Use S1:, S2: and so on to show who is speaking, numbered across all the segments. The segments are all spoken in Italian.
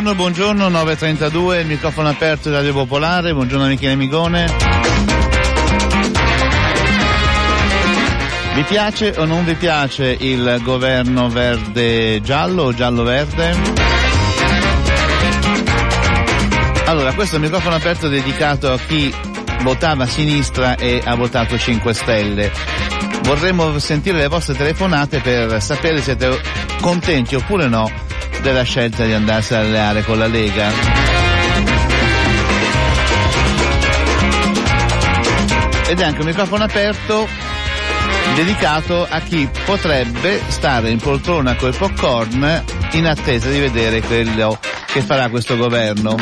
S1: Buongiorno, buongiorno, 9.32, il microfono aperto di Radio Popolare, buongiorno Michele Migone. Vi piace o non vi piace il governo verde-giallo o giallo-verde? Allora, questo è un microfono aperto dedicato a chi votava a sinistra e ha votato 5 Stelle. Vorremmo sentire le vostre telefonate per sapere se siete contenti oppure no della scelta di andarsi ad alleare con la Lega. Ed è anche un microfono aperto dedicato a chi potrebbe stare in poltrona coi popcorn in attesa di vedere quello che farà questo governo.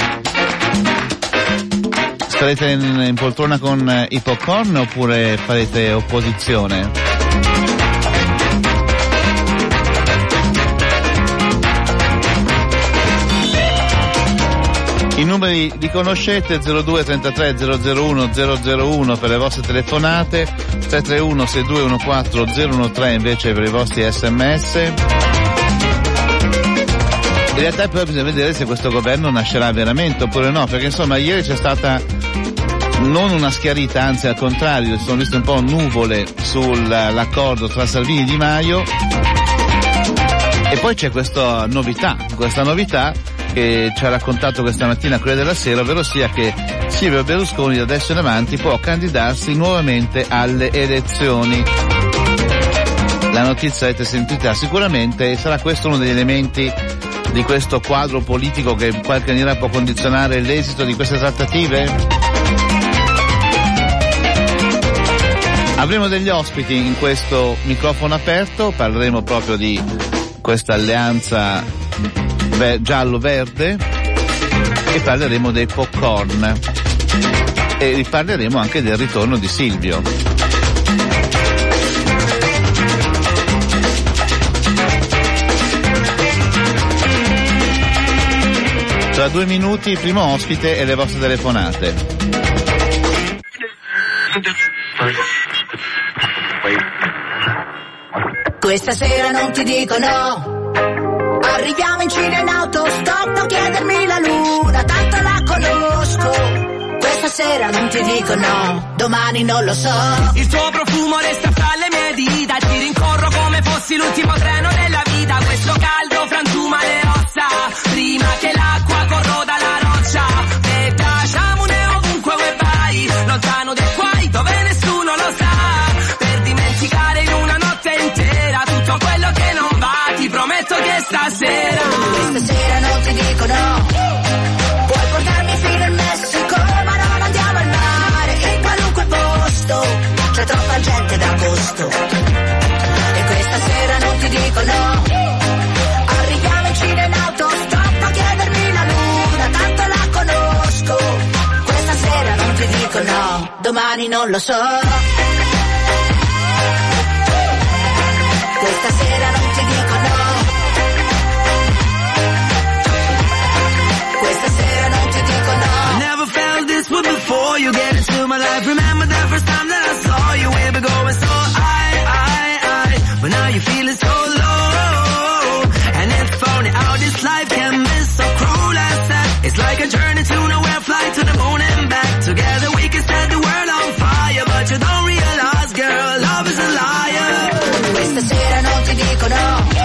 S1: Starete in, in poltrona con i popcorn oppure farete opposizione? Numeri li conoscete 02 33 001 001 per le vostre telefonate, 331 6214 013 invece per i vostri sms. In realtà poi bisogna vedere se questo governo nascerà veramente oppure no, perché insomma ieri c'è stata non una schiarita, anzi al contrario, sono viste un po' nuvole sull'accordo tra Salvini e Di Maio. E poi c'è questa novità, questa novità che ci ha raccontato questa mattina Corriere della Sera, ovvero sia che Silvio Berlusconi da adesso in avanti può candidarsi nuovamente alle elezioni. La notizia l'avete sentita sicuramente e sarà questo uno degli elementi di questo quadro politico che in qualche maniera può condizionare l'esito di queste trattative? Avremo degli ospiti in questo microfono aperto, parleremo proprio di questa alleanza giallo-verde e parleremo dei popcorn e parleremo anche del ritorno di Silvio. Tra due minuti il primo ospite e le vostre telefonate.
S2: Questa sera non ti dico no Arriviamo in Cina in autostop, non chiedermi la luna, tanto la conosco. Questa sera non ti dico no, domani non lo so.
S3: Il tuo profumo resta
S2: no Puoi portarmi fino al Messico Ma non andiamo al mare In qualunque posto. C'è troppa gente d'agosto. E questa sera non ti dico no. Arriviamo in Cina in autostop A chiedermi la luna Tanto la conosco. Questa sera non ti dico no Domani non lo so
S3: before you get into my life. Remember the first time that I saw you, we were going so high, high, high. But now you're feeling so low. And it's funny how this life can be so cruel and sad. It's like a journey to nowhere, fly to the moon and back. Together we can set the world on fire. But you don't realize, girl, love is a liar.
S2: Questa sera non ti dico no.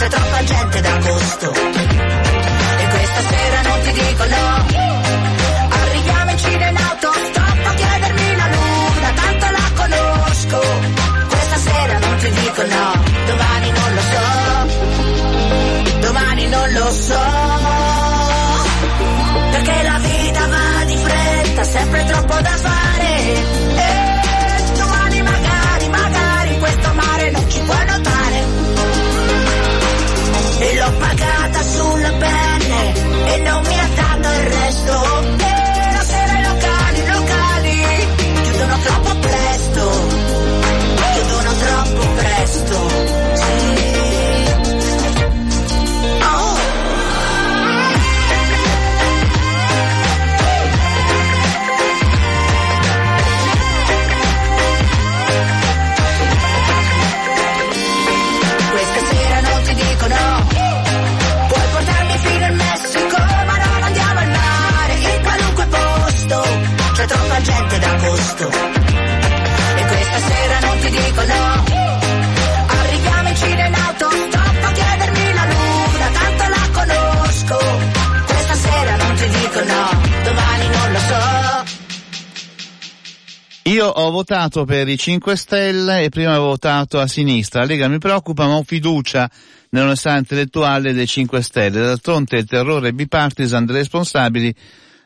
S1: c'è
S2: troppa gente d'agosto. E questa sera non ti dico no. Arriviamo in Cina in auto autostop a chiedermi la luna, tanto la conosco. Questa sera non ti dico no, domani non lo so. Domani non lo so.
S1: Votato per i 5 Stelle e prima ho votato a sinistra. La Lega mi preoccupa, ma ho fiducia nell'onestà intellettuale dei 5 Stelle. D'altronde il terrore bipartisan dei responsabili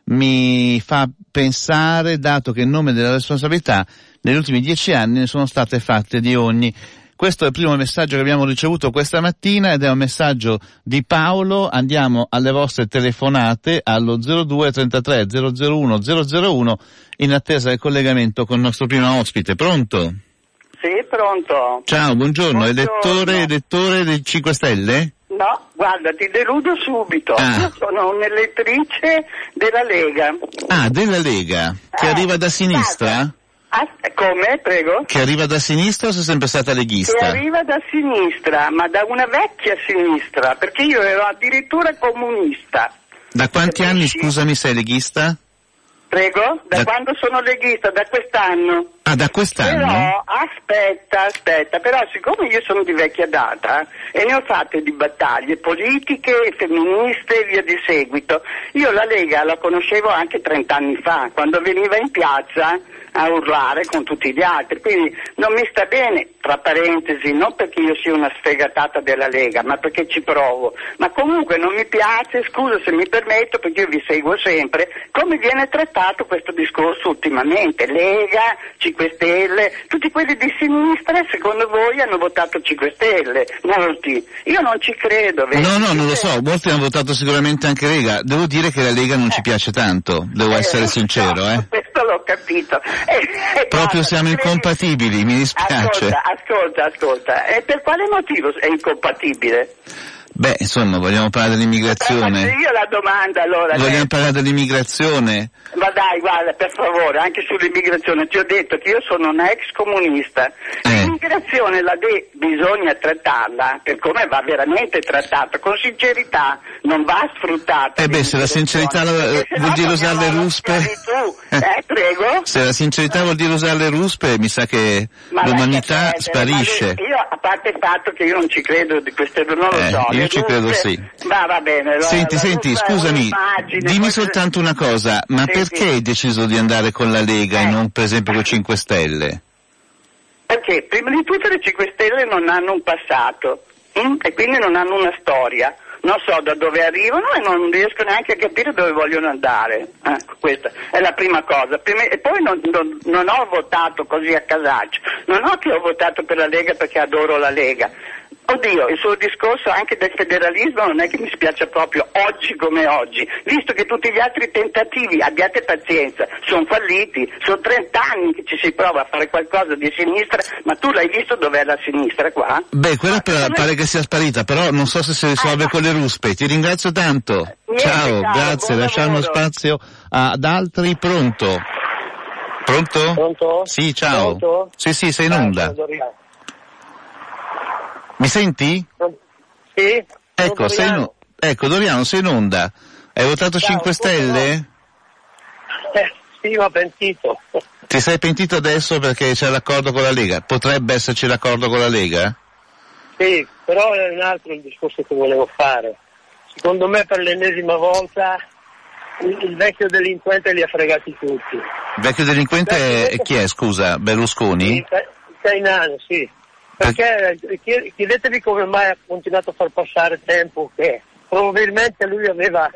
S1: mi fa pensare, dato che in nome della responsabilità negli ultimi dieci anni ne sono state fatte di ogni. Questo è il primo messaggio che abbiamo ricevuto questa mattina ed è un messaggio di Paolo. Andiamo alle vostre telefonate allo 02 33 001 001 in attesa del collegamento con il nostro primo ospite. Pronto?
S4: Sì, pronto.
S1: Ciao, buongiorno.
S4: Buongiorno.
S1: Elettore, elettore dei 5 Stelle?
S4: No, guarda, ti deludo subito.
S1: Ah.
S4: Io sono un'elettrice della Lega.
S1: Ah, della Lega. Che
S4: Eh,
S1: arriva da sinistra?
S4: Ah, come, prego?
S1: Che arriva da sinistra o sei sempre stata
S4: Che
S1: leghista?
S4: arriva da sinistra, ma da una vecchia sinistra, perché io ero addirittura comunista.
S1: Da quanti anni, scusami, sei leghista?
S4: Prego? Da,
S1: Da-
S4: quando sono leghista? Da quest'anno.
S1: Ah, da quest'anno?
S4: Però, aspetta, aspetta, però siccome io sono di vecchia data e ne ho fatte di battaglie politiche, femministe e via di seguito, io la Lega la conoscevo anche 30 anni fa, quando veniva in piazza a urlare con tutti gli altri, quindi non mi sta bene, tra parentesi, non perché io sia una sfegatata della Lega, ma perché ci provo, ma comunque non mi piace, scusa se mi permetto, perché io vi seguo sempre, come viene trattato questo discorso ultimamente, Lega, 5 Stelle, tutti quelli di sinistra secondo voi hanno votato 5 Stelle, molti, io non ci credo. vedi?
S1: No, no, non lo so, molti hanno votato sicuramente anche Lega. Devo dire che la Lega non ci piace tanto, devo
S4: Eh,
S1: essere sincero,
S4: so,
S1: eh.
S4: Questo l'ho capito. E- e
S1: Proprio
S4: guarda,
S1: siamo incompatibili, mi dispiace.
S4: Ascolta, ascolta, ascolta. E per quale motivo è incompatibile?
S1: Beh, insomma, vogliamo parlare dell'immigrazione.
S4: io la domanda allora.
S1: Vogliamo
S4: lei-
S1: parlare dell'immigrazione.
S4: Ma dai, guarda, per favore, anche sull'immigrazione, ti ho detto che io sono una ex comunista.
S1: Eh.
S4: L'immigrazione la de- bisogna trattarla per come va veramente trattata, con sincerità, non va sfruttata.
S1: Eh beh, se la sincerità la-
S4: Perché se
S1: vuol dire usare le ruspe.
S4: Eh, prego?
S1: Se la sincerità vuol dire usare le ruspe, mi sa che
S4: Ma
S1: l'umanità
S4: perdere,
S1: sparisce.
S4: io, a parte il fatto che io non ci credo di queste, non lo
S1: Eh,
S4: so.
S1: Io ci credo sì.
S4: Ma va bene.
S1: Senti, senti, scusami, dimmi soltanto una cosa, ma
S4: Sì,
S1: perché
S4: sì.
S1: hai deciso di andare con la Lega e
S4: Eh.
S1: non per esempio con i 5 Stelle?
S4: Perché prima di tutto le 5 Stelle non hanno un passato mm? e quindi non hanno una storia. Non so da dove arrivano e non riesco neanche a capire dove vogliono andare. Ecco, questa è la prima cosa. E poi non, non- non ho votato così a casaccio. Non ho che ho votato per la Lega perché adoro la Lega. Oddio, il suo discorso anche del federalismo non è che mi spiace proprio oggi come oggi, visto che tutti gli altri tentativi, abbiate pazienza, sono falliti, sono 30 anni che ci si prova a fare qualcosa di sinistra, ma tu l'hai visto dov'è la sinistra qua?
S1: Beh, quella per-
S4: me-
S1: pare che sia sparita, però non so se si risolve
S4: Ah,
S1: con le ruspe. Ti ringrazio tanto.
S4: Niente,
S1: Ciao,
S4: caro,
S1: grazie, lasciamo
S4: lavoro.
S1: spazio ad altri. Pronto? Pronto?
S5: Pronto?
S1: Sì, ciao.
S5: Pronto?
S1: Sì, sì, sei in
S5: Ah,
S1: onda.
S5: Doriano.
S1: Mi senti?
S5: Sì?
S1: Ecco, sei in ecco, Doriano, sei in onda. Hai votato
S5: Ciao,
S1: 5
S5: scusa,
S1: Stelle?
S5: Eh, sì, ma pentito.
S1: Ti sei pentito adesso perché c'è l'accordo con la Lega? Potrebbe esserci l'accordo con la Lega?
S5: Sì, però è un altro il discorso che volevo fare. Secondo me per l'ennesima volta il, vecchio delinquente li ha fregati tutti.
S1: Il vecchio delinquente è, chi è, scusa? Berlusconi?
S5: Ca- Cainano, sì. Perché chied- chiedetevi come mai ha continuato a far passare tempo che probabilmente lui aveva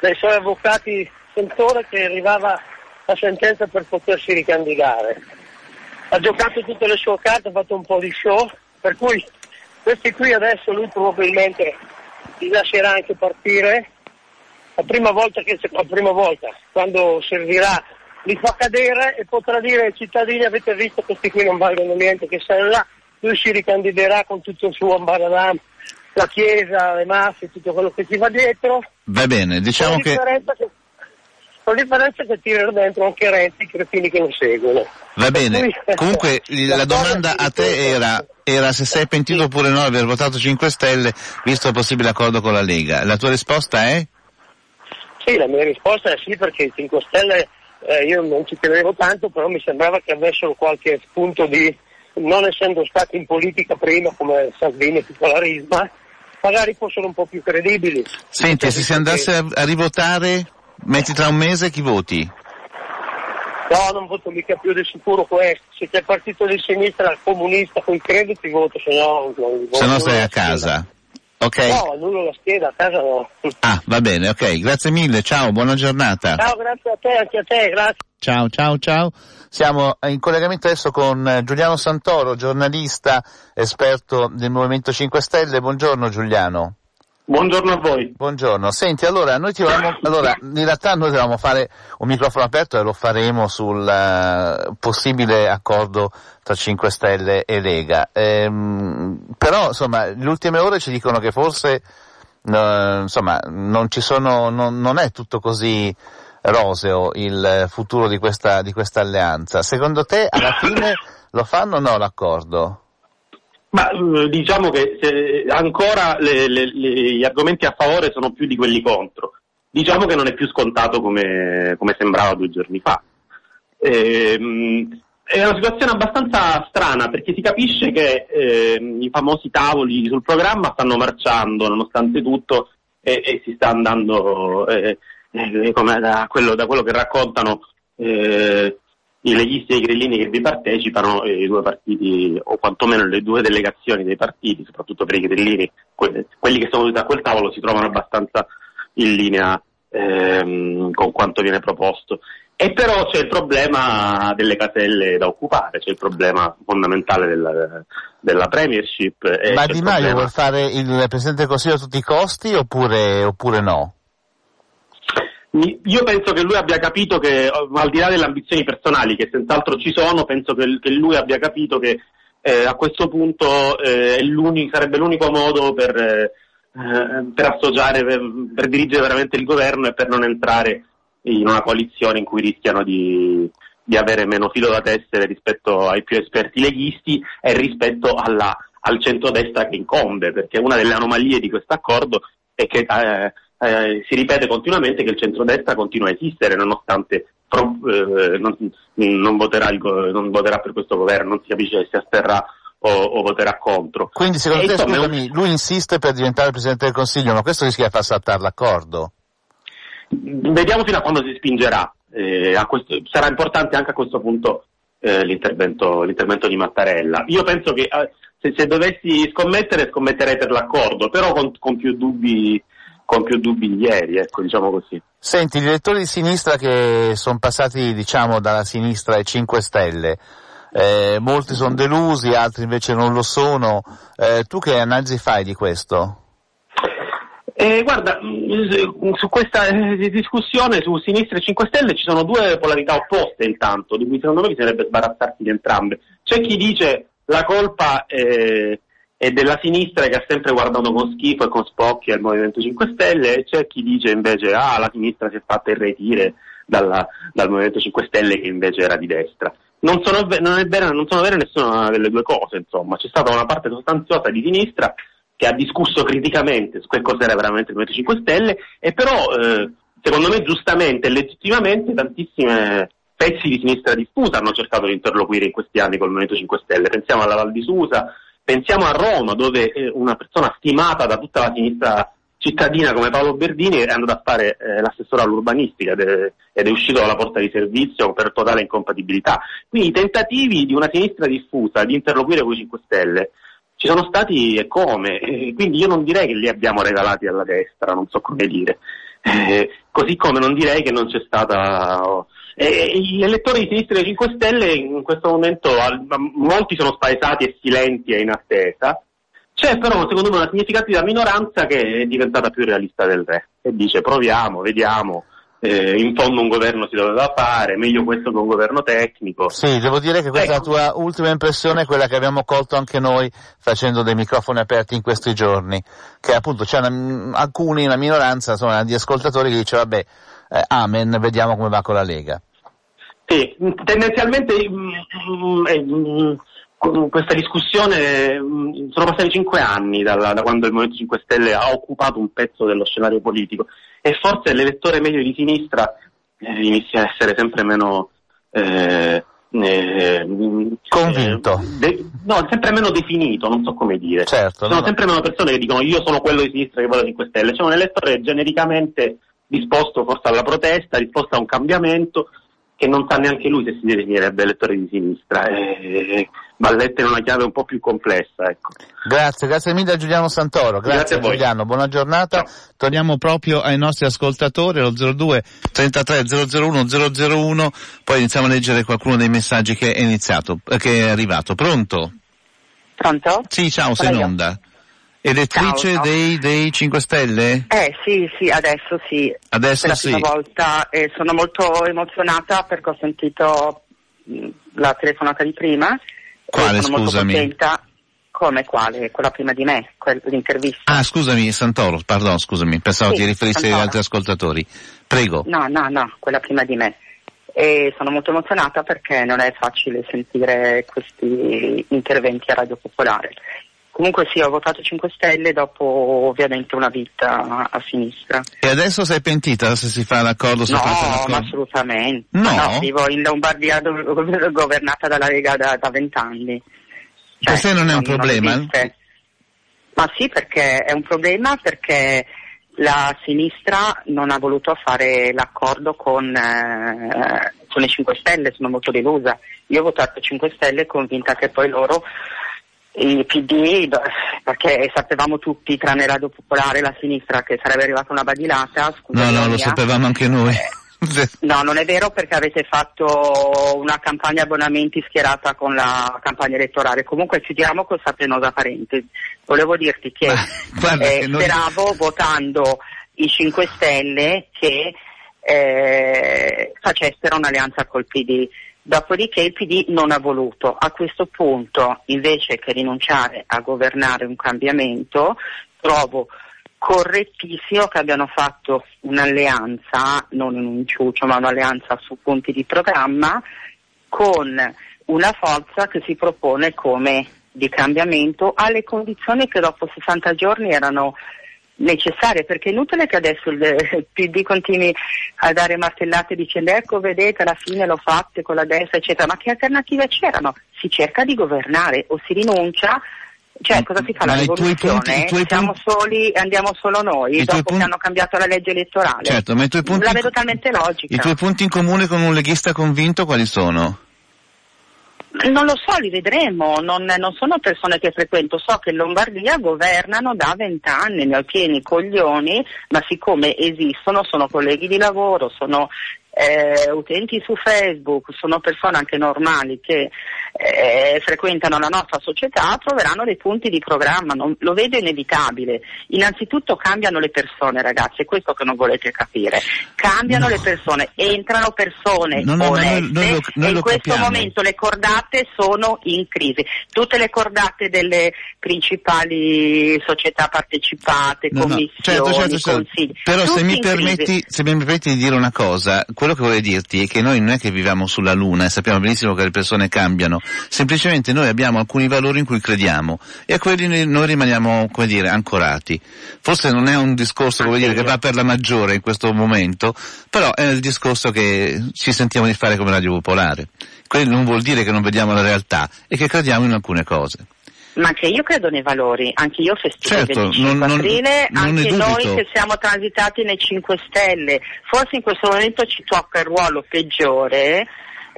S5: dai suoi avvocati sentore che arrivava la sentenza per potersi ricandidare. Ha giocato tutte le sue carte, ha fatto un po' di show, per cui questi qui adesso lui probabilmente li lascerà anche partire. La prima volta che la prima volta, quando servirà, li fa cadere e potrà dire ai cittadini avete visto questi qui non valgono niente, che se là lui si ricandiderà con tutto il suo ambaradam, la chiesa, le mafie, tutto quello che ci va dietro.
S1: Va bene, diciamo
S5: con,
S1: che...
S5: differenza che con differenza che tirano dentro anche Renzi i cretini che lo seguono.
S1: Va bene,
S5: Cui-
S1: comunque la
S5: la
S1: domanda a te era, era se sei pentito oppure no di aver votato 5 Stelle visto il possibile accordo con la Lega. La tua risposta è?
S5: Sì, la mia risposta è sì perché i 5 Stelle eh, io non ci credevo tanto, però mi sembrava che avessero qualche spunto di, non essendo stati in politica prima come Salvini e tutta la Risma, magari fossero un po' più credibili.
S1: Senti, se si andasse a, a rivotare, metti tra un mese chi voti?
S5: No, non voto mica più di sicuro questo. Se c'è il partito di sinistra comunista con i crediti voto, se no... non
S1: Se no stai a casa. Ok?
S5: scheda. No, annullo la scheda, a casa no.
S1: Ah, va bene, ok. Grazie mille, ciao, buona giornata.
S5: Ciao, grazie a te, anche a te, grazie.
S1: Ciao, ciao, ciao. Siamo in collegamento adesso con eh, Giuliano Santoro, giornalista, esperto del Movimento 5 Stelle. Buongiorno Giuliano.
S6: Buongiorno a voi.
S1: Buongiorno. Senti, allora, noi ti volevamo, allora, in realtà noi dovevamo fare un microfono aperto e lo faremo sul eh, possibile accordo tra 5 Stelle e Lega. Ehm, però, insomma, le ultime ore ci dicono che forse, eh, insomma, non ci sono, non, non è tutto così roseo il futuro di questa, di questa alleanza. Secondo te, alla fine, lo fanno o no l'accordo?
S6: Ma eh, diciamo che se ancora le- le- le- gli argomenti a favore sono più di quelli contro. Diciamo che non è più scontato come, come sembrava due giorni fa. Ehm, è una situazione abbastanza strana perché si capisce che ehm, i famosi tavoli sul programma stanno marciando nonostante tutto e, e si sta andando eh, eh, come da, quello, da quello che raccontano eh, i leghisti e i grillini che vi partecipano, eh, i due partiti, o quantomeno le due delegazioni dei partiti, soprattutto per i grillini, que- quelli che sono venuti a quel tavolo si trovano abbastanza in linea ehm, con quanto viene proposto. E però c'è il problema delle caselle da occupare, c'è il problema fondamentale della, della premiership.
S1: Ma Di Maio
S6: problema-
S1: vuol fare il Presidente del Consiglio a tutti i costi oppure, oppure no?
S6: Io penso che lui abbia capito che, eh, al di là delle ambizioni personali, che senz'altro ci sono, penso che, che lui abbia capito che eh, a questo punto eh, l'uni- sarebbe l'unico modo per, eh, eh, per associare, per, per dirigere veramente il governo e per non entrare in una coalizione in cui rischiano di, di avere meno filo da tessere rispetto ai più esperti leghisti e rispetto alla- al centrodestra che incombe, perché una delle anomalie di questo accordo è che eh, si ripete continuamente che il centrodestra continua a esistere nonostante pro- eh, non, non voterà il non voterà per questo governo, non si capisce se si asterrà o, o voterà contro.
S1: Quindi secondo
S6: E
S1: te,
S6: un-
S1: scusami, lui insiste per diventare Presidente del Consiglio, ma questo rischia di far saltare l'accordo?
S6: Vediamo fino a quando si spingerà. Eh, questo- sarà importante anche a questo punto eh, l'intervento, l'intervento di Mattarella. Io penso che eh, se, se dovessi scommettere, scommetterei per l'accordo, però con, con più dubbi con più dubbi di ieri, ecco, diciamo così.
S1: Senti, gli elettori di sinistra che sono passati, diciamo, dalla sinistra ai 5 Stelle, eh, molti sono delusi, altri invece non lo sono. Eh, tu che analisi fai di questo?
S6: Eh, guarda, mh, su questa eh, discussione su sinistra e 5 Stelle ci sono due polarità opposte intanto, di cui secondo me bisognerebbe sbarazzarsi di entrambe. C'è chi dice la colpa è, è della sinistra che ha sempre guardato con schifo e con spocchi al Movimento 5 Stelle e c'è chi dice invece ah la sinistra si è fatta irretire dalla- dal Movimento 5 Stelle che invece era di destra. Non sono, non è vera- non sono vere nessuna delle due cose, insomma, c'è stata una parte sostanziosa di sinistra che ha discusso criticamente su che cos'era veramente il Movimento 5 Stelle e però eh, secondo me giustamente e legittimamente tantissime pezzi di sinistra diffusa hanno cercato di interloquire in questi anni col Movimento 5 Stelle. Pensiamo alla Val di Susa, pensiamo a Roma dove eh, una persona stimata da tutta la sinistra cittadina come Paolo Berdini è andato a fare eh, l'assessore all'urbanistica ed è, ed è uscito dalla porta di servizio per totale incompatibilità. Quindi i tentativi di una sinistra diffusa di interloquire con i 5 Stelle ci sono stati e come, Eh, quindi io non direi che li abbiamo regalati alla destra, non so come dire, Eh, così come non direi che non c'è stata... oh, eh, gli elettori di sinistra e 5 Stelle in questo momento molti sono spaesati e silenti e in attesa, c'è però secondo me una significativa minoranza che è diventata più realista del re e dice proviamo, vediamo, eh, in fondo un governo si doveva fare, meglio questo che un governo tecnico.
S1: Sì, devo dire che questa
S6: Ecco.
S1: è la tua ultima impressione, è quella che abbiamo colto anche noi facendo dei microfoni aperti in questi giorni, che appunto c'è una- alcuni, una minoranza, insomma, di ascoltatori che dice vabbè, eh, amen, vediamo come va con la Lega.
S6: Sì, tendenzialmente mm, mm, eh, mm, con questa discussione mm, sono passati cinque anni dalla- da quando il Movimento 5 Stelle ha occupato un pezzo dello scenario politico e forse l'elettore medio di sinistra eh, inizia a essere sempre meno eh, eh, mm,
S1: Convinto.
S6: eh, de- no, sempre meno definito, non so come dire.
S1: Certo,
S6: sono
S1: no,
S6: sempre meno persone che dicono io sono quello di sinistra che vuole 5 Stelle, c'è un elettore genericamente disposto forse alla protesta, disposto a un cambiamento, che non sa neanche lui se si definirebbe elettore di sinistra. Eh, va letta in una chiave un po' più complessa. Ecco.
S1: Grazie, grazie mille a Giuliano Santoro. Grazie,
S6: Grazie a voi.
S1: Giuliano, buona giornata. Torniamo proprio ai nostri ascoltatori, allo 02 33 001 001, poi iniziamo a leggere qualcuno dei messaggi che è iniziato, eh, che è arrivato. Pronto?
S7: Pronto?
S1: Sì, ciao, sei in
S7: Sono
S1: Elettrice
S7: Ciao, ciao.
S1: dei, dei 5 Stelle?
S7: Eh sì, sì, adesso sì.
S1: Adesso
S7: per la
S1: sì.
S7: prima volta e sono molto emozionata perché ho sentito mh, la telefonata di prima.
S1: Quale,
S7: sono
S1: scusami?
S7: Molto contenta. Come quale? Quella prima di me, quel- l'intervista.
S1: Ah, scusami, Santoro, pardon, scusami, pensavo
S7: Sì,
S1: ti riferissi agli altri ascoltatori. Prego.
S7: No, no, no, quella prima di me. E sono molto emozionata perché non è facile sentire questi interventi a Radio Popolare. Comunque sì, ho votato 5 Stelle dopo ovviamente una vita a sinistra.
S1: E adesso sei pentita se si fa l'accordo? se
S7: No,
S1: l'accordo?
S7: assolutamente.
S1: No?
S7: vivo in Lombardia governata dalla Lega da, da 20 anni. Cioè,
S1: te non è un problema?
S7: ma sì, perché è un problema perché la sinistra non ha voluto fare l'accordo con, eh, con i 5 Stelle, sono molto delusa. Io ho votato 5 Stelle convinta che poi loro i PD, perché sapevamo tutti, tranne Radio Popolare e la sinistra, che sarebbe arrivata una badilata.
S1: No, no, lo
S7: l'ironia.
S1: sapevamo anche noi.
S7: No, non è vero perché avete fatto una campagna abbonamenti schierata con la campagna elettorale. Comunque chiudiamo questa penosa parentesi. Volevo dirti che
S1: guarda
S7: eh,
S1: che noi-
S7: speravo votando i 5 Stelle che eh, facessero un'alleanza col PD. Dopodiché il PD non ha voluto. A questo punto, invece che rinunciare a governare un cambiamento, trovo correttissimo che abbiano fatto un'alleanza, non un inciucio, ma un'alleanza su punti di programma con una forza che si propone come di cambiamento alle condizioni che dopo 60 giorni erano necessarie, perché è inutile che adesso il PD continui a dare martellate dicendo ecco vedete alla fine l'ho fatte con la destra eccetera, ma che alternative c'erano? Si cerca di governare o si rinuncia, cioè cosa si fa la rivoluzione?
S1: punti-
S7: Siamo
S1: punti-
S7: soli e andiamo solo noi
S1: I
S7: dopo
S1: punti-
S7: che hanno cambiato la legge elettorale?
S1: Certo, ma i tuoi punti,
S7: La vedo talmente logica.
S1: i tuoi punti in comune con un leghista convinto quali sono?
S7: Non lo so, li vedremo, non, non sono persone che frequento, so che in Lombardia governano da vent'anni, ne ho pieni coglioni, ma siccome esistono, sono colleghi di lavoro, sono eh, utenti su Facebook, sono persone anche normali che eh, frequentano la nostra società, troveranno dei punti di programma, non- lo vedo inevitabile. Innanzitutto cambiano le persone ragazzi, è questo che non volete capire, cambiano
S1: No.
S7: le persone, entrano persone
S1: No, no,
S7: oneste
S1: noi lo-
S7: e in questo
S1: capiamo.
S7: momento le cordate sono in crisi. Tutte le cordate delle principali società partecipate,
S1: No, no,
S7: commissioni,
S1: certo, certo, certo.
S7: consigli.
S1: Però se mi, permetti, se mi permetti di dire una cosa, quello che vorrei dirti è che noi non è che viviamo sulla Luna e sappiamo benissimo che le persone cambiano, semplicemente noi abbiamo alcuni valori in cui crediamo e a quelli noi- rimaniamo, come dire, ancorati. Forse non è un discorso, come dire, che va per la maggiore in questo momento, però è il discorso che ci sentiamo di fare come Radio Popolare. Quello non vuol dire che non vediamo la realtà e che crediamo in alcune cose.
S7: Ma anche io credo nei valori, anche io festivo
S1: Certo,
S7: il 25
S1: non- non-
S7: aprile,
S1: non ne
S7: anche noi che siamo transitati nei 5 Stelle. Forse in questo momento ci tocca il ruolo peggiore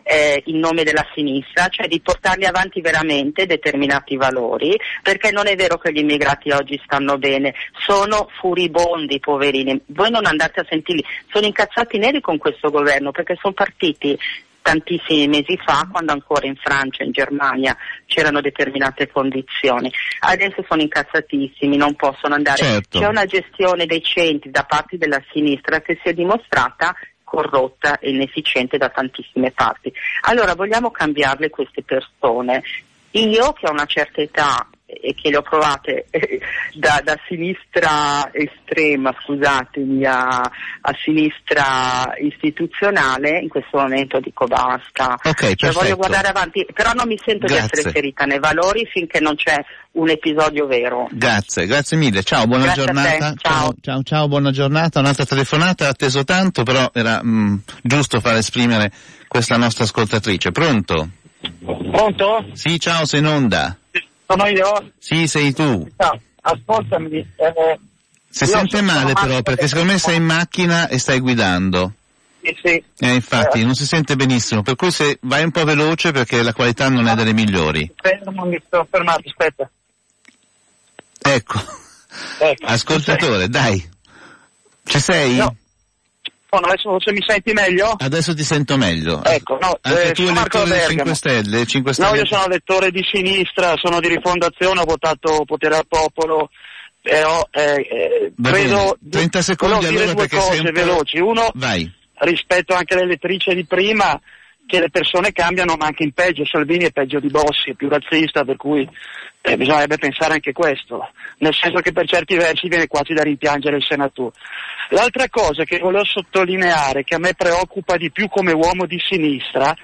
S7: eh, in nome della sinistra, cioè di portarli avanti veramente determinati valori, perché non è vero che gli immigrati oggi stanno bene, sono furibondi poverini, voi non andate a sentirli, sono incazzati neri con questo governo perché sono partiti tantissimi mesi fa, quando ancora in Francia e in Germania c'erano determinate condizioni. Adesso sono incazzatissimi, non possono andare.
S1: Certo.
S7: C'è una gestione dei centri da parte della sinistra che si è dimostrata corrotta e inefficiente da tantissime parti. Allora vogliamo cambiarle queste persone. Io che ho una certa età e che le ho provate eh, da, da sinistra estrema, scusatemi, a, a sinistra istituzionale, in questo momento dico basta.
S1: Ok,
S7: Cioè,
S1: perfetto.
S7: voglio guardare avanti, però non mi sento di
S1: Grazie.
S7: essere ferita nei valori finché non c'è un episodio vero.
S1: Grazie, grazie mille. Ciao, buona
S7: Grazie
S1: giornata.
S7: ciao.
S1: ciao, ciao, buona giornata. Un'altra telefonata, atteso tanto, però era mm, giusto far esprimere questa nostra ascoltatrice. Pronto?
S5: Pronto?
S1: Sì, ciao, sei in onda.
S5: Sono io?
S1: Sì, sei tu.
S5: No, ascoltami. Eh,
S1: Si sente
S5: sono
S1: male però, perché secondo me sei in macchina e stai guidando.
S8: Sì, sì.
S1: Eh, infatti, non si sente benissimo, per cui se vai un po' veloce perché la qualità non è delle migliori.
S8: Non mi sto fermato, aspetta.
S1: Ecco,
S8: Ecco.
S1: ascoltatore, dai. Ci sei?
S8: No. Adesso se mi senti meglio?
S1: Adesso ti sento meglio.
S8: Ecco, no,
S1: Anche
S8: eh,
S1: tu
S8: sono Marco
S1: elettore
S8: Bergamo.
S1: 5 Stelle, 5 Stelle.
S8: No, io sono lettore di sinistra, sono di rifondazione, ho votato Potere al Popolo, però eh, eh, credo...
S1: bene. 30 secondi
S8: volevo dire
S1: allora
S8: due cose
S1: un
S8: veloci. Uno,
S1: Vai.
S8: rispetto anche all'elettrice di prima, che le persone cambiano ma anche in peggio, Salvini è peggio di Bossi, è più razzista, per cui eh, bisognerebbe pensare anche questo, nel senso che per certi versi viene quasi da rimpiangere il senatore. L'altra cosa che volevo sottolineare, che a me preoccupa di più come uomo di sinistra,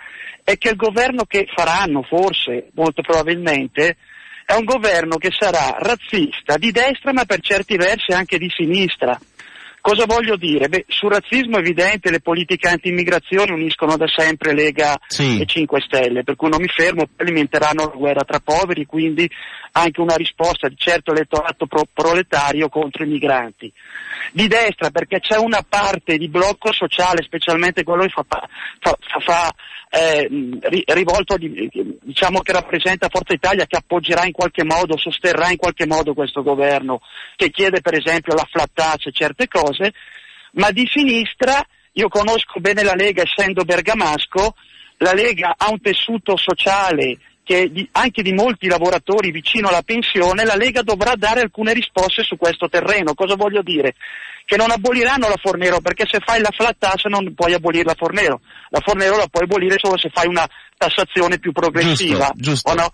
S8: è che il governo che faranno, forse, molto probabilmente, è un governo che sarà razzista, di destra ma per certi versi anche di sinistra. Cosa voglio dire? Beh, sul razzismo è evidente, le politiche anti-immigrazione uniscono da sempre Lega
S1: Sì.
S8: e 5 Stelle, per cui non mi fermo, alimenteranno la guerra tra poveri, quindi anche una risposta di certo elettorato pro- proletario contro i migranti. Di destra perché c'è una parte di blocco sociale, specialmente quello che fa, fa- fa- fa, eh, rivolto, diciamo che rappresenta Forza Italia, che appoggerà in qualche modo, sosterrà in qualche modo questo governo, che chiede per esempio la flat tax e certe cose, ma di sinistra, io conosco bene la Lega essendo bergamasco, la Lega ha un tessuto sociale che è di- anche di molti lavoratori vicino alla pensione, la Lega dovrà dare alcune risposte su questo terreno. Cosa voglio dire? Che non aboliranno la Fornero, perché se fai la flat tax non puoi abolire la Fornero. La Fornero la puoi abolire solo se fai una tassazione più progressiva.
S1: Giusto, giusto.
S8: no?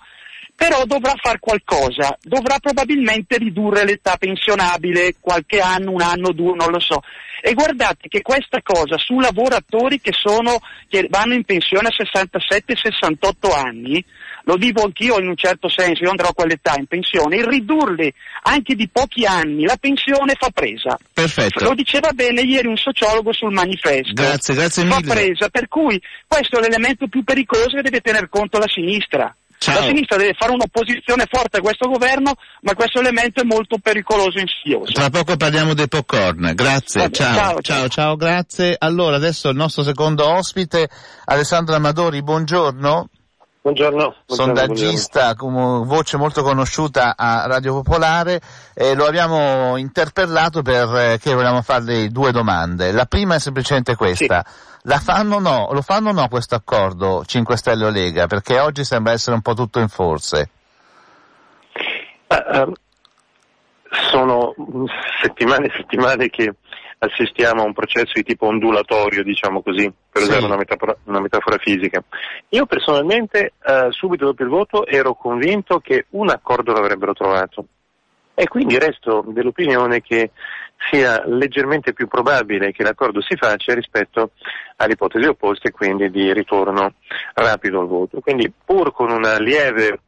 S8: Però dovrà fare qualcosa, dovrà probabilmente ridurre l'età pensionabile qualche anno, un anno, due, non lo so. E guardate che questa cosa su lavoratori che, sono, che vanno in pensione a 67-68 anni, lo dico anch'io in un certo senso, io andrò a quell'età in pensione, il ridurli anche di pochi anni la pensione fa presa.
S1: Perfetto.
S8: Lo diceva bene ieri un sociologo sul manifesto.
S1: Grazie, grazie
S8: Fa
S1: mille.
S8: presa, per cui questo è l'elemento più pericoloso che deve tener conto la sinistra.
S1: Ciao.
S8: La sinistra deve fare un'opposizione forte a questo governo, ma questo elemento è molto pericoloso e insidioso.
S1: Tra poco parliamo dei popcorn. Grazie,
S8: Vabbè,
S1: ciao,
S8: ciao,
S1: ciao,
S8: ciao.
S1: ciao, grazie. Allora, adesso il nostro secondo ospite, Alessandro Amadori, buongiorno.
S9: Buongiorno. buongiorno,
S1: sondaggista, come voce molto conosciuta a Radio Popolare, e lo abbiamo interpellato perché volevamo farle due domande. La prima è semplicemente questa. La fanno o no, lo fanno o no questo accordo 5 Stelle o Lega? Perché oggi sembra essere un po' tutto in forze.
S9: Ah, ehm, sono settimane e settimane che assistiamo a un processo di tipo ondulatorio, diciamo così, per
S1: Sì.
S9: usare una metafora, una metafora fisica. Io personalmente, eh, subito dopo il voto, ero convinto che un accordo l'avrebbero trovato. E quindi resto dell'opinione che sia leggermente più probabile che l'accordo si faccia rispetto all'ipotesi opposta e quindi di ritorno rapido al voto. Quindi pur con una lieve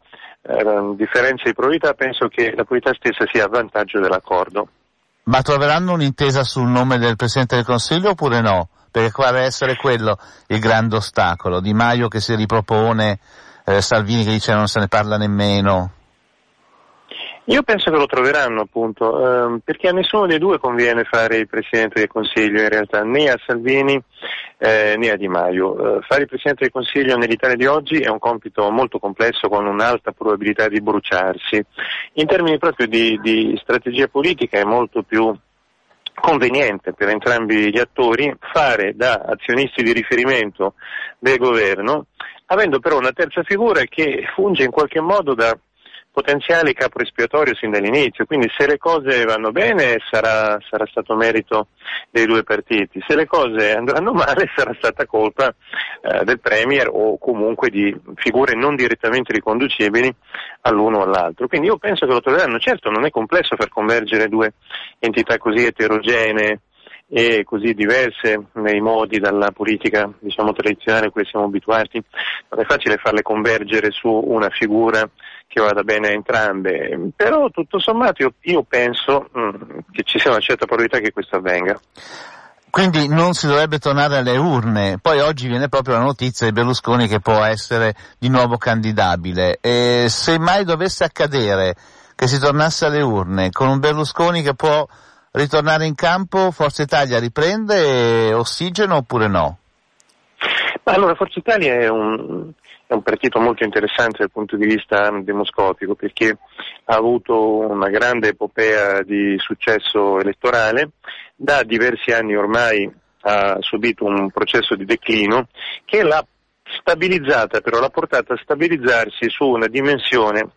S9: eh, differenza di probabilità penso che la probabilità stessa sia a vantaggio dell'accordo.
S1: Ma troveranno un'intesa sul nome del Presidente del Consiglio oppure no? Perché pare essere quello il grande ostacolo. Di Maio che si ripropone, eh, Salvini che dice non se ne parla nemmeno.
S9: Io penso che lo troveranno appunto, ehm, perché a nessuno dei due conviene fare il Presidente del Consiglio in realtà, né a Salvini eh, né a Di Maio. Eh, fare il Presidente del Consiglio nell'Italia di oggi è un compito molto complesso con un'alta probabilità di bruciarsi. In termini proprio di, di strategia politica è molto più conveniente per entrambi gli attori fare da azionisti di riferimento del governo, avendo però una terza figura che funge in qualche modo da potenziale capo espiatorio sin dall'inizio, quindi se le cose vanno bene sarà, sarà stato merito dei due partiti, se le cose andranno male sarà stata colpa eh, del Premier o comunque di figure non direttamente riconducibili all'uno o all'altro. Quindi io penso che lo troveranno, certo non è complesso far convergere due entità così eterogenee e così diverse nei modi dalla politica diciamo tradizionale a cui siamo abituati, non è facile farle convergere su una figura che vada bene a entrambe, però tutto sommato io, io penso mh, che ci sia una certa probabilità che questo avvenga.
S1: Quindi non si dovrebbe tornare alle urne. Poi oggi viene proprio la notizia di Berlusconi che può essere di nuovo candidabile. E se mai dovesse accadere che si tornasse alle urne con un Berlusconi che può ritornare in campo, Forza Italia riprende ossigeno oppure no?
S9: Allora, Forza Italia è un, è un partito molto interessante dal punto di vista demoscopico perché ha avuto una grande epopea di successo elettorale, da diversi anni ormai ha subito un processo di declino che l'ha stabilizzata, però l'ha portata a stabilizzarsi su una dimensione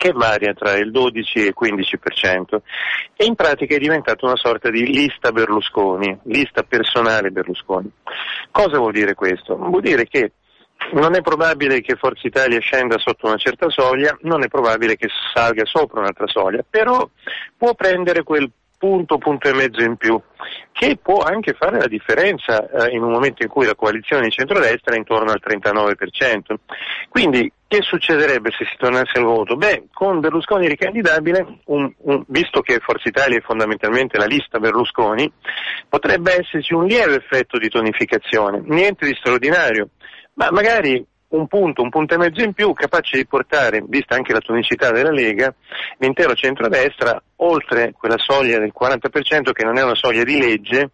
S9: che varia tra il 12 e il 15% e in pratica è diventata una sorta di lista Berlusconi, lista personale Berlusconi. Cosa vuol dire questo? Vuol dire che non è probabile che Forza Italia scenda sotto una certa soglia, non è probabile che salga sopra un'altra soglia, però può prendere quel punto, punto e mezzo in più, che può anche fare la differenza eh, in un momento in cui la coalizione di centrodestra è intorno al 39%. Quindi che succederebbe se si tornasse al voto? Beh, con Berlusconi ricandidabile, un, un, visto che Forza Italia è fondamentalmente la lista Berlusconi, potrebbe esserci un lieve effetto di tonificazione, niente di straordinario, ma magari un punto, un punto e mezzo in più capace di portare, vista anche la tonicità della Lega, l'intero centrodestra oltre quella soglia del 40% che non è una soglia di legge,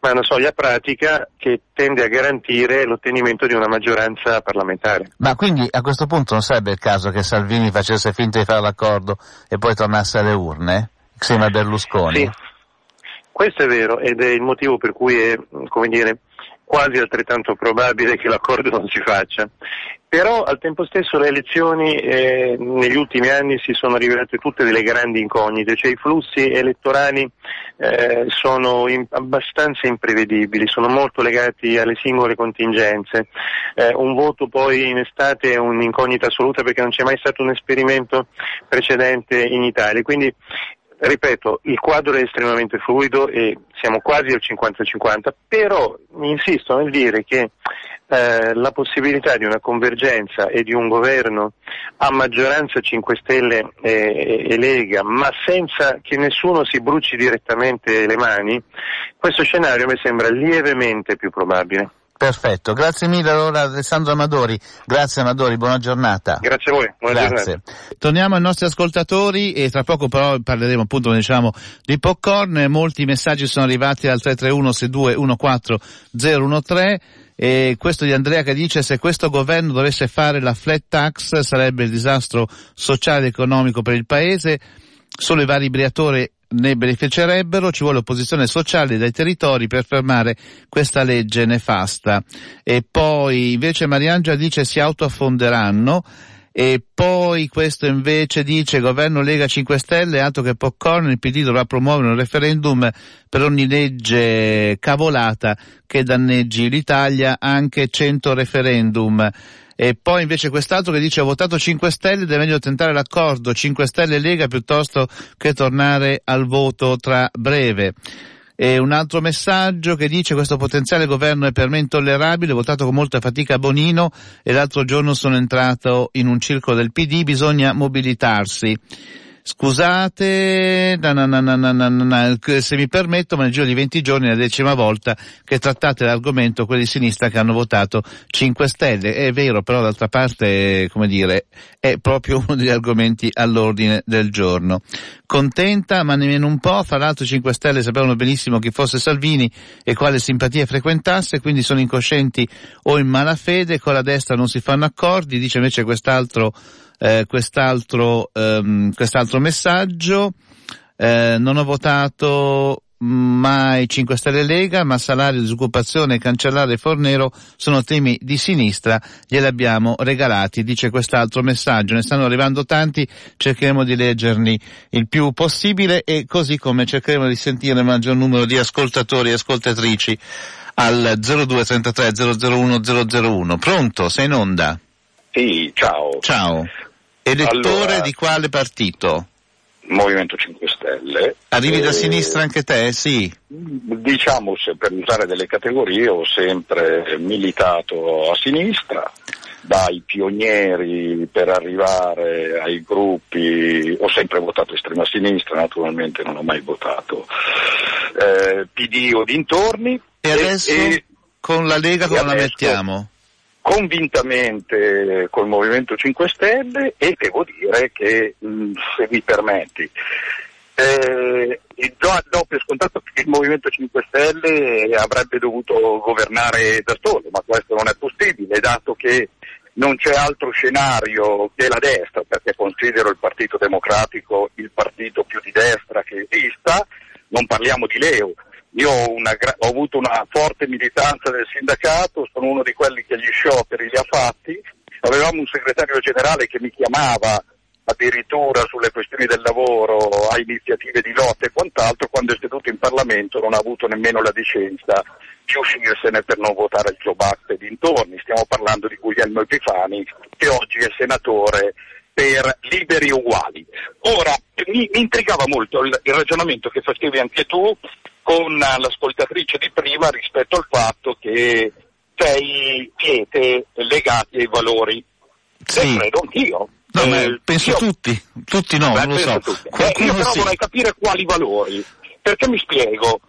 S9: ma è una soglia pratica che tende a garantire l'ottenimento di una maggioranza parlamentare.
S1: Ma quindi a questo punto non sarebbe il caso che Salvini facesse finta di fare l'accordo e poi tornasse alle urne, insieme a Berlusconi?
S9: Sì, questo è vero ed è il motivo per cui è, come dire, quasi altrettanto probabile che l'accordo non si faccia. Però al tempo stesso le elezioni eh, negli ultimi anni si sono rivelate tutte delle grandi incognite, cioè i flussi elettorali eh, sono in, abbastanza imprevedibili, sono molto legati alle singole contingenze. Eh, un voto poi in estate è un'incognita assoluta perché non c'è mai stato un esperimento precedente in Italia. Quindi ripeto, il quadro è estremamente fluido e siamo quasi al 50-50, però insisto nel dire che eh, la possibilità di una convergenza e di un governo a maggioranza 5 Stelle e, e Lega, ma senza che nessuno si bruci direttamente le mani, questo scenario mi sembra lievemente più probabile.
S1: Perfetto, grazie mille allora Alessandro Amadori, grazie Amadori, buona giornata.
S9: Grazie a voi, buona
S1: grazie. Giornata. Torniamo ai nostri ascoltatori e tra poco però parleremo appunto diciamo di popcorn, molti messaggi sono arrivati al 331 6214 013 e questo di Andrea che dice se questo governo dovesse fare la flat tax sarebbe il disastro sociale ed economico per il paese, solo i vari briatori ne beneficerebbero, ci vuole opposizione sociale dai territori per fermare questa legge nefasta. E poi invece Mariangela dice si autoaffonderanno e poi questo invece dice governo Lega 5 Stelle, altro che popcorn, il PD dovrà promuovere un referendum per ogni legge cavolata che danneggi l'Italia, anche 100 referendum. E poi invece quest'altro che dice ho votato 5 Stelle ed è meglio tentare l'accordo 5 Stelle Lega piuttosto che tornare al voto tra breve. E un altro messaggio che dice questo potenziale governo è per me intollerabile, votato con molta fatica a Bonino e l'altro giorno sono entrato in un circolo del PD, bisogna mobilitarsi. Scusate, na na na se mi permetto, ma nel giro di 20 giorni è la decima volta che trattate l'argomento quelli di sinistra che hanno votato 5 Stelle. È vero, però d'altra parte, come dire, è proprio uno degli argomenti all'ordine del giorno. Contenta, ma nemmeno un po', fra l'altro 5 Stelle sapevano benissimo chi fosse Salvini e quale simpatia frequentasse, quindi sono incoscienti o in malafede, con la destra non si fanno accordi, dice invece quest'altro eh, quest'altro, ehm, quest'altro messaggio. Eh, non ho votato mai 5 Stelle Lega, ma salario, disoccupazione, cancellare Fornero sono temi di sinistra, glieli abbiamo regalati, dice quest'altro messaggio. Ne stanno arrivando tanti, cercheremo di leggerli il più possibile e così come cercheremo di sentire il maggior numero di ascoltatori e ascoltatrici al 0233 001 001. Pronto? Sei in onda?
S10: Sì, ciao.
S1: Ciao. Elettore
S10: Allora-
S1: di quale partito?
S10: Movimento 5 Stelle.
S1: Arrivi da
S10: Eh,
S1: sinistra anche te? Sì.
S10: Diciamo, se per usare delle categorie, ho sempre militato a sinistra, dai pionieri per arrivare ai gruppi, ho sempre votato estrema sinistra, naturalmente non ho mai votato eh, PD o dintorni.
S1: E adesso
S10: e-
S1: con la Lega
S10: e
S1: come la mettiamo?
S10: Convintamente col Movimento 5 Stelle e devo dire che, mh, se mi permetti, eh, do, do per scontato che il Movimento 5 Stelle avrebbe dovuto governare da solo, ma questo non è possibile, dato che non c'è altro scenario che la destra, perché considero il Partito Democratico il partito più di destra che esista, non parliamo di Leo. Io ho, una ho avuto una forte militanza del sindacato, sono uno di quelli che gli scioperi li ha fatti, avevamo un segretario generale che mi chiamava addirittura sulle questioni del lavoro a iniziative di lotta e quant'altro, quando è seduto in Parlamento non ha avuto nemmeno la decenza di uscirsene per non votare il Joe Act e dintorni. Stiamo parlando di Guglielmo Epifani che oggi è senatore per liberi uguali. Ora, mi, mi intrigava molto il, il ragionamento che facevi anche tu con l'ascoltatrice di prima rispetto al fatto che sei, siete legati ai valori.
S1: Sì.
S10: E credo anch'io.
S1: No,
S10: Eh,
S1: penso
S10: io-
S1: tutti, tutti no,
S10: Beh,
S1: non lo so.
S10: tutti. Eh, io però
S1: sì.
S10: vorrei capire quali valori, perché mi spiego.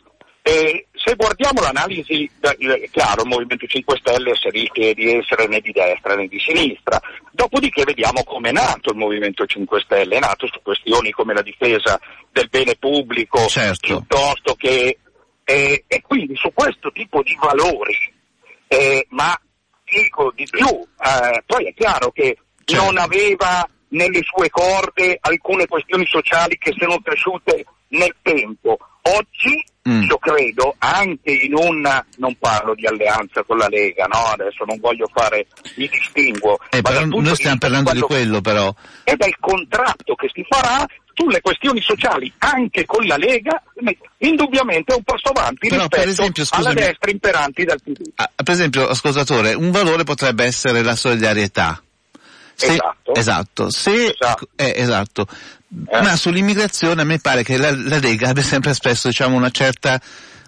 S10: Eh, se guardiamo l'analisi, eh, è chiaro, il Movimento 5 Stelle si rischia di essere né di destra né di sinistra, dopodiché vediamo come è nato il Movimento 5 Stelle, è nato su questioni come la difesa del bene pubblico,
S1: Certo.
S10: piuttosto che... eh, e quindi su questo tipo di valori, eh, ma dico di più, eh, poi è chiaro che
S1: Certo.
S10: non aveva nelle sue corde alcune questioni sociali che sono cresciute nel tempo. Oggi
S1: Mm.
S10: io credo anche in una, non parlo di alleanza con la Lega, no? adesso non voglio fare il distinguo,
S1: Eh,
S10: ma
S1: noi stiamo parlando di quello però.
S10: e dal contratto che si farà sulle questioni sociali anche con la Lega, indubbiamente è un passo avanti
S1: Però, per
S10: rispetto
S1: esempio,
S10: alla destra imperanti dal PD.
S1: Ah, per esempio, ascoltatore, un valore potrebbe essere la solidarietà. Se-
S10: Esatto.
S1: esatto. Se,
S10: Esatto.
S1: eh, esatto.
S10: Eh.
S1: Ma sull'immigrazione a me pare che la, la Lega abbia sempre espresso diciamo, una certa,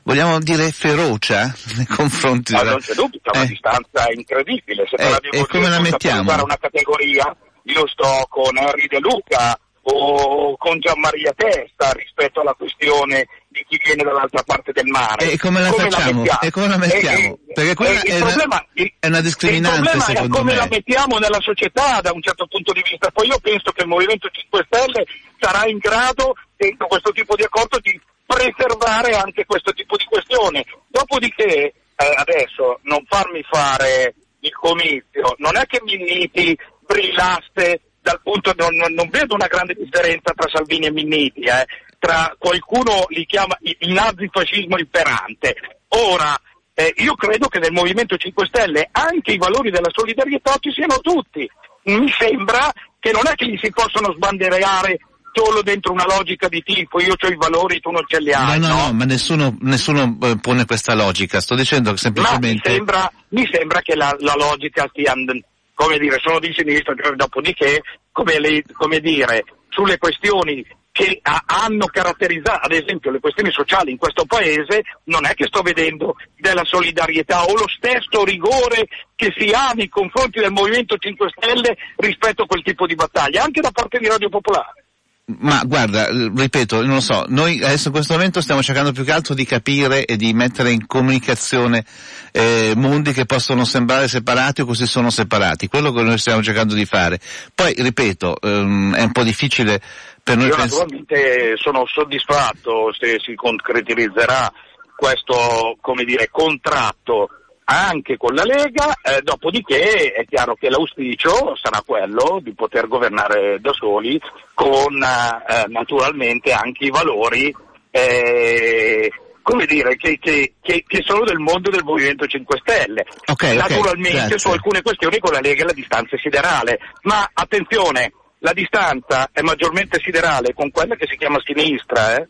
S1: vogliamo dire, ferocia nei confronti
S10: Ma
S1: della...
S10: non c'è dubbio, c'è una
S1: Eh.
S10: distanza incredibile. Se
S1: Eh, e come la mettiamo?
S10: usare una categoria, io sto con Henry De Luca o con Gianmaria Testa rispetto alla questione di chi viene dall'altra parte del mare.
S1: E come la facciamo?
S10: mettiamo?
S1: E come la mettiamo? Perché quella è una-
S10: problema-
S1: è una discriminante, secondo
S10: è come
S1: me.
S10: la mettiamo nella società da un certo punto di vista. Poi io penso che il Movimento 5 Stelle sarà in grado, dentro questo tipo di accordo, di preservare anche questo tipo di questione. Dopodiché, eh, adesso, non farmi fare il comizio, non è che Minniti brillaste dal punto, non, non- non vedo una grande differenza tra Salvini e Minniti, eh. Tra qualcuno li chiama il nazifascismo imperante. Ora, eh, io credo che nel Movimento 5 Stelle anche i valori della solidarietà ci siano tutti. Mi sembra che non è che li si possono sbanderare solo dentro una logica di tipo io ho i valori, tu non ce li
S1: No,
S10: hai.
S1: no, no, ma nessuno, nessuno eh, pone questa logica. Sto dicendo che
S10: Ma mi
S1: semplicemente...
S10: sembra, mi sembra che la, la logica and- come dire, sono di sinistra, dopodiché, come, le- come dire, sulle questioni che ha- hanno caratterizzato, ad esempio, le questioni sociali in questo paese, non è che sto vedendo della solidarietà o lo stesso rigore che si ha nei confronti del Movimento 5 Stelle rispetto a quel tipo di battaglia, anche da parte di Radio Popolare.
S1: Ma guarda, ripeto, non lo so, noi adesso in questo momento stiamo cercando più che altro di capire e di mettere in comunicazione eh, mondi che possono sembrare separati o così sono separati, quello che noi stiamo cercando di fare. Poi, ripeto, ehm, è un po' difficile per noi
S10: Io
S1: pensare...
S10: naturalmente sono soddisfatto se si concretizzerà questo, come dire, contratto anche con la Lega, eh, dopodiché è chiaro che l'auspicio sarà quello di poter governare da soli con eh, naturalmente anche i valori eh, come dire, che, che- che- che sono del mondo del Movimento 5 Stelle.
S1: Ok, ok,
S10: Naturalmente
S1: grazie.
S10: su alcune questioni con la Lega la distanza è siderale, ma attenzione, la distanza è maggiormente siderale con quella che si chiama sinistra, eh?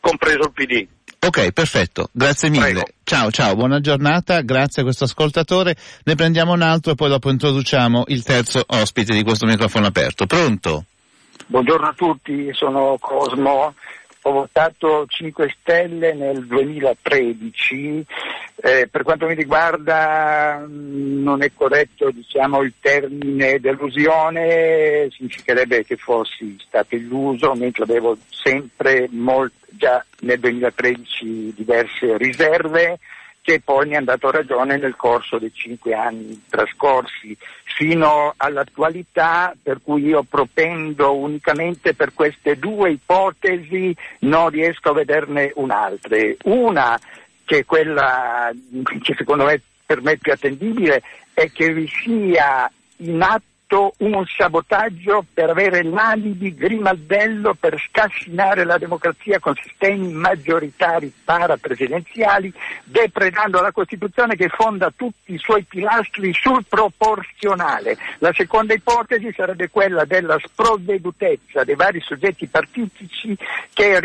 S10: compreso il PD.
S1: Ok, perfetto, grazie mille.
S10: Prego.
S1: Ciao, ciao, buona giornata, grazie a questo ascoltatore. Ne prendiamo un altro e poi dopo introduciamo il terzo ospite di questo microfono aperto. Pronto?
S11: Buongiorno a tutti, sono Cosmo. Ho votato 5 Stelle nel 2013. Eh, per quanto mi riguarda mh, non è corretto diciamo, il termine delusione, significherebbe che fossi stato illuso, mentre avevo sempre molt- già nel 2013 diverse riserve che poi mi ha dato ragione nel corso dei cinque anni trascorsi fino all'attualità, per cui io propendo unicamente per queste due ipotesi, non riesco a vederne un'altra. Una che è quella che secondo me per me è più attendibile è che vi sia in atto un sabotaggio per avere l'alibi grimaldello per scassinare la democrazia con sistemi maggioritari parapresidenziali, depredando la Costituzione che fonda tutti i suoi pilastri sul proporzionale. La seconda ipotesi sarebbe quella della sprovvedutezza dei vari soggetti partitici che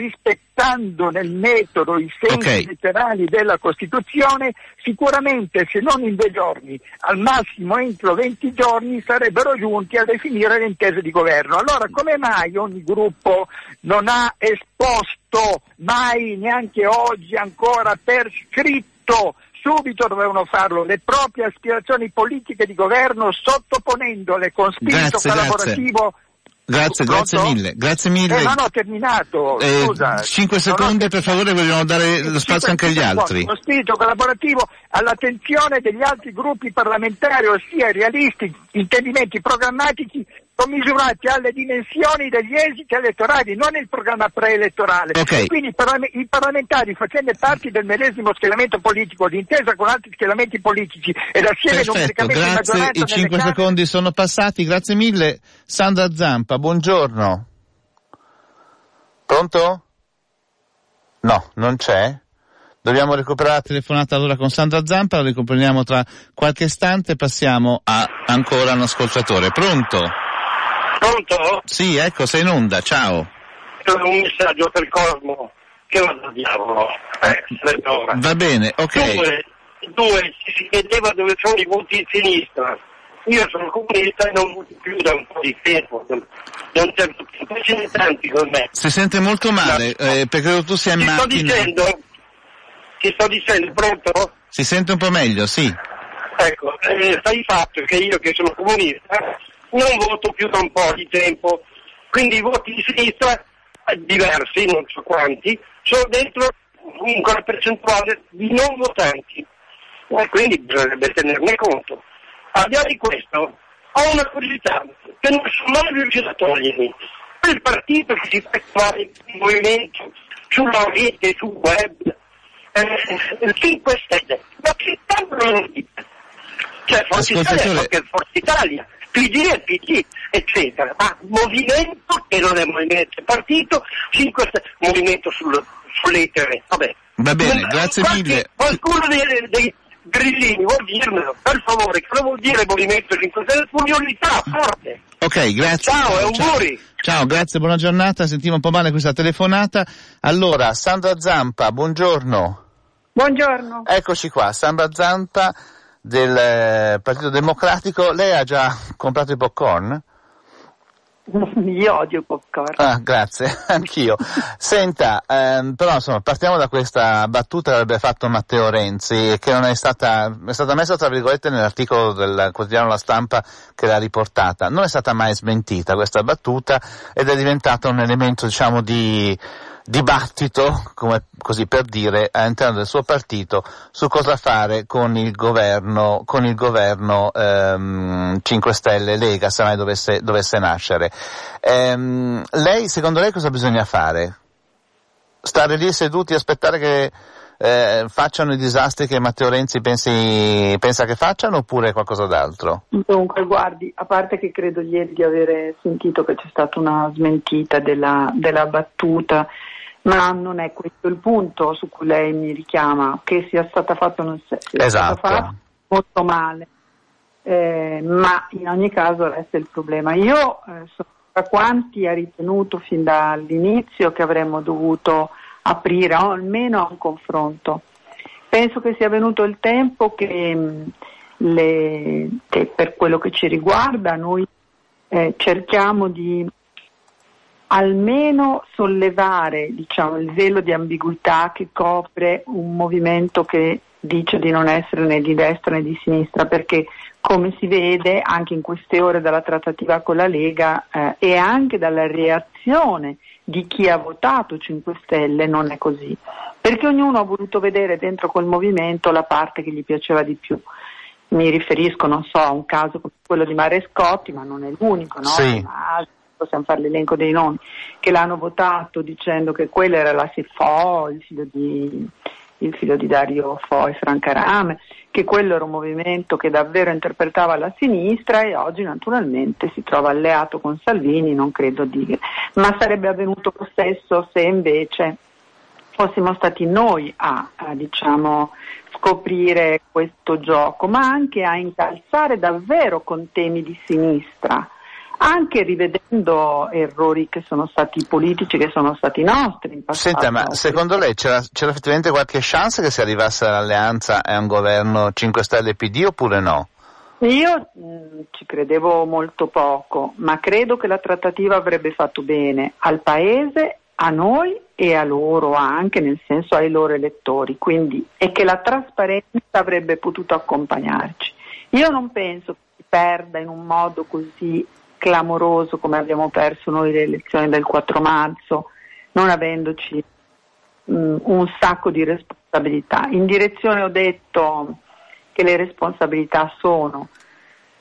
S11: rispettando nel metodo i sensi
S1: Ok.
S11: letterali della Costituzione, sicuramente se non in due giorni, al massimo entro 20 giorni sarebbero giunti a definire le intese di governo. Allora come mai ogni gruppo non ha esposto mai, neanche oggi ancora per scritto, subito dovevano farlo, le proprie aspirazioni politiche di governo sottoponendole con spirito
S1: grazie.
S11: collaborativo
S1: Grazie, grazie
S11: Pronto?
S1: mille, grazie mille.
S11: Eh, no, no, ho terminato.
S1: Eh,
S11: Scusa.
S1: cinque
S11: Non ho
S1: secondi per favore, vogliamo dare lo spazio anche agli altri.
S11: Lo spirito collaborativo all'attenzione degli altri gruppi parlamentari, ossia realisti, intendimenti programmatici commisurati alle dimensioni degli esiti elettorali, non il programma preelettorale.
S1: Ok.
S11: E Quindi i, parla- i parlamentari facendo parte del medesimo schieramento politico, d'intesa con altri schieramenti politici ed assieme
S1: Perfetto, grazie, i
S11: nelle
S1: cinque
S11: Camere-
S1: secondi sono passati, grazie mille. Sandra Zampa, buongiorno. Pronto? No, non c'è. Dobbiamo recuperare la telefonata allora con Sandra Zampa, la recuperiamo tra qualche istante, passiamo a ancora un ascoltatore. Pronto?
S12: Pronto?
S1: Sì, ecco, sei in onda, ciao.
S12: Un messaggio per Cosmo. Che vada al diavolo. Eh.
S1: Va bene, ok.
S12: Due, due, si chiedeva dove sono i voti di sinistra. Io sono comunista e non voto più da un po' di tempo. Da un certo tempo. Ce ne tanti con me.
S1: Si sente molto male, eh, perché tu sia in
S12: Ti sto dicendo, ti sto dicendo, pronto?
S1: Si sente un po' meglio, sì.
S12: Ecco, eh, il fatto che io che sono comunista non voto più da un po' di tempo, quindi i voti di sinistra, diversi, non so quanti, sono dentro quella percentuale di non votanti. E quindi bisognerebbe tenerne conto. Al di là di questo, ho una curiosità che non sono mai riuscito a togliermi. Quel partito che si fa chiamare il movimento sulla rete, sul web, eh, il 5 Stelle, ma che cavolo non dite? Cioè Forza Italia perché è Forza Italia, PD è PD, eccetera. Ma movimento che non è movimento, è partito, 5 Stelle, movimento sul, sull'etere, vabbè.
S1: Va bene,
S12: Ma-
S1: grazie
S12: qualche-
S1: mille.
S12: Qualcuno dei, dei grillini vuol dirmelo, per favore, cosa vuol dire movimento 5 Stelle? Furiosità, forte.
S1: Ok, grazie.
S12: Ciao e auguri.
S1: Ciao, grazie, buona giornata. Sentivo un po' male questa telefonata. Allora, Sandra Zampa, buongiorno.
S13: Buongiorno.
S1: Eccoci qua, Sandra Zampa del eh, Partito Democratico. Lei ha già comprato i popcorn?
S13: Io odio popcorn.
S1: Ah, grazie, anch'io. Senta, ehm, però insomma, partiamo da questa battuta che avrebbe fatto Matteo Renzi, che non è stata, è stata messa tra virgolette nell'articolo del quotidiano La Stampa che l'ha riportata. Non è stata mai smentita questa battuta ed è diventata un elemento, diciamo, di dibattito, come, così per dire, all'interno del suo partito su cosa fare con il governo, con il governo ehm, 5 Stelle Lega, se mai dovesse, dovesse nascere. Ehm, lei, secondo lei cosa bisogna fare? Stare lì seduti e aspettare che eh, facciano i disastri che Matteo Renzi pensi, pensa che facciano oppure qualcosa d'altro?
S13: Dunque, guardi, a parte che credo ieri di avere sentito che c'è stata una smentita della, della battuta, ma non è questo il punto su cui lei mi richiama, che sia stata fatta o non sia
S1: Esatto.
S13: stata fatta molto male. Eh, ma in ogni caso resta il problema. Io eh, sono tra quanti ha ritenuto fin dall'inizio che avremmo dovuto aprire o almeno a un confronto. Penso che sia venuto il tempo che, mh, le- che per quello che ci riguarda noi eh, cerchiamo di almeno sollevare diciamo, il velo di ambiguità che copre un movimento che dice di non essere né di destra né di sinistra, perché come si vede anche in queste ore dalla trattativa con la Lega eh, e anche dalla reazione di chi ha votato 5 Stelle non è così. perché ognuno ha voluto vedere dentro quel movimento la parte che gli piaceva di più. Mi riferisco, non so, a un caso come quello di Marescotti, ma non è l'unico, no?
S1: Sì.
S13: Ma possiamo fare l'elenco dei nomi, che l'hanno votato dicendo che quella era la Sifò, il figlio di, il figlio di Dario Fo e Franca Rame, che quello era un movimento che davvero interpretava la sinistra e oggi naturalmente si trova alleato con Salvini, non credo di... ma sarebbe avvenuto lo stesso se invece fossimo stati noi a, a, diciamo, scoprire questo gioco, ma anche a incalzare davvero con temi di sinistra, anche rivedendo errori che sono stati politici, che sono stati nostri in passato.
S1: Senta, ma secondo lei c'era, c'era effettivamente qualche chance che si arrivasse all'alleanza e a un governo 5 Stelle PD oppure no?
S13: Io mh, ci credevo molto poco, ma credo che la trattativa avrebbe fatto bene al Paese, a noi e a loro anche, nel senso ai loro elettori, quindi, e che la trasparenza avrebbe potuto accompagnarci. Io non penso che si perda in un modo così clamoroso come abbiamo perso noi le elezioni del 4 marzo, non avendoci mh, un sacco di responsabilità. In direzione ho detto che le responsabilità sono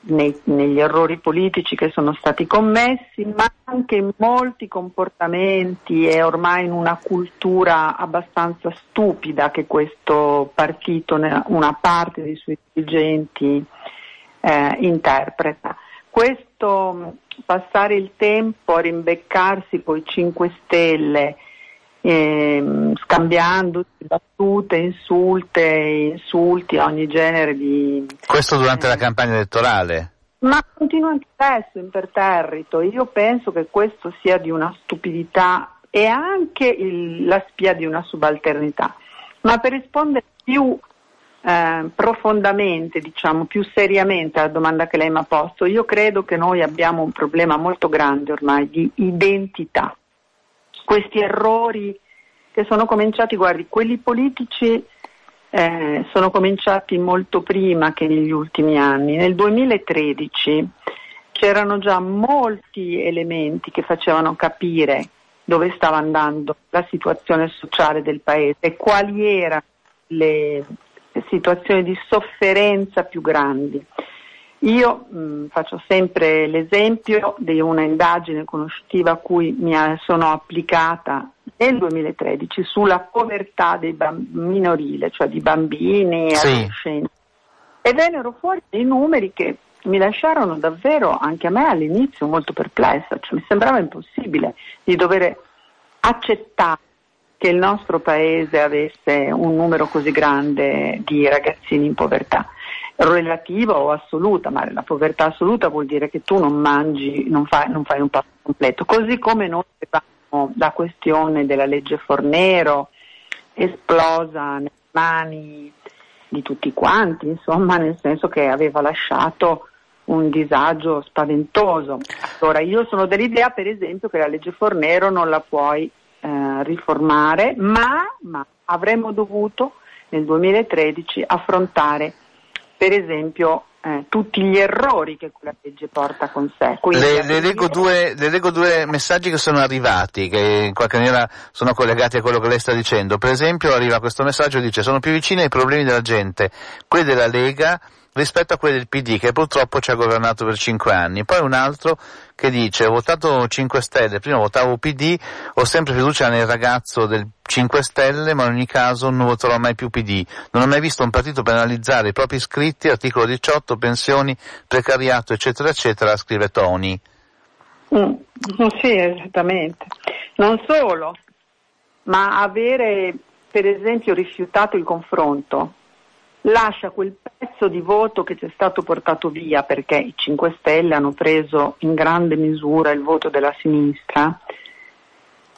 S13: nei, negli errori politici che sono stati commessi, ma anche in molti comportamenti e ormai in una cultura abbastanza stupida che questo partito, una parte dei suoi dirigenti, eh, interpreta. Questo passare il tempo a rimbeccarsi con i 5 Stelle, eh, scambiandosi battute, insulte, insulti, ogni genere di...
S1: Questo durante eh, la campagna elettorale?
S13: Ma continua anche adesso imperterrito. Io penso che questo sia di una stupidità e anche il, la spia di una subalternità. Ma per rispondere più eh, profondamente, diciamo, più seriamente alla domanda che lei mi ha posto, io credo che noi abbiamo un problema molto grande ormai di identità questi errori che sono cominciati, guardi, quelli politici eh, sono cominciati molto prima che negli ultimi anni. Nel 2013 c'erano già molti elementi che facevano capire dove stava andando la situazione sociale del paese quali erano le situazioni di sofferenza più grandi. Io mh, faccio sempre l'esempio di una indagine conoscitiva a cui mi sono applicata nel 2013 sulla povertà dei bamb- minorile, cioè di bambini e
S1: Sì.
S13: adolescenti. E vennero fuori dei numeri che mi lasciarono davvero anche a me all'inizio molto perplessa, cioè, mi sembrava impossibile di dover accettare che il nostro paese avesse un numero così grande di ragazzini in povertà relativa o assoluta, ma la povertà assoluta vuol dire che tu non mangi, non fai, non fai un pasto completo. Così come noi avevamo la questione della legge Fornero esplosa nelle mani di tutti quanti, insomma, nel senso che aveva lasciato un disagio spaventoso. Allora, io sono dell'idea, per esempio, che la legge Fornero non la puoi eh, riformare, ma, ma avremmo dovuto nel 2013 affrontare per esempio eh, tutti gli errori che quella legge porta con sé. Quindi,
S1: Le, le leggo due, le leggo due messaggi che sono arrivati, che in qualche maniera sono collegati a quello che lei sta dicendo. Per esempio arriva questo messaggio e dice sono più vicini ai problemi della gente, quelli della Lega rispetto a quelli del PD che purtroppo ci ha governato per cinque anni. Poi un altro che dice ho votato 5 Stelle, prima votavo PD, ho sempre fiducia nel ragazzo del 5 Stelle, ma in ogni caso non voterò mai più PD. Non ho mai visto un partito penalizzare i propri iscritti, articolo 18, pensioni, precariato, eccetera, eccetera, scrive Tony.
S13: Mm, sì, esattamente. Non solo, ma avere per esempio rifiutato il confronto lascia quel pezzo di voto che ci è stato portato via perché i 5 Stelle hanno preso in grande misura il voto della sinistra,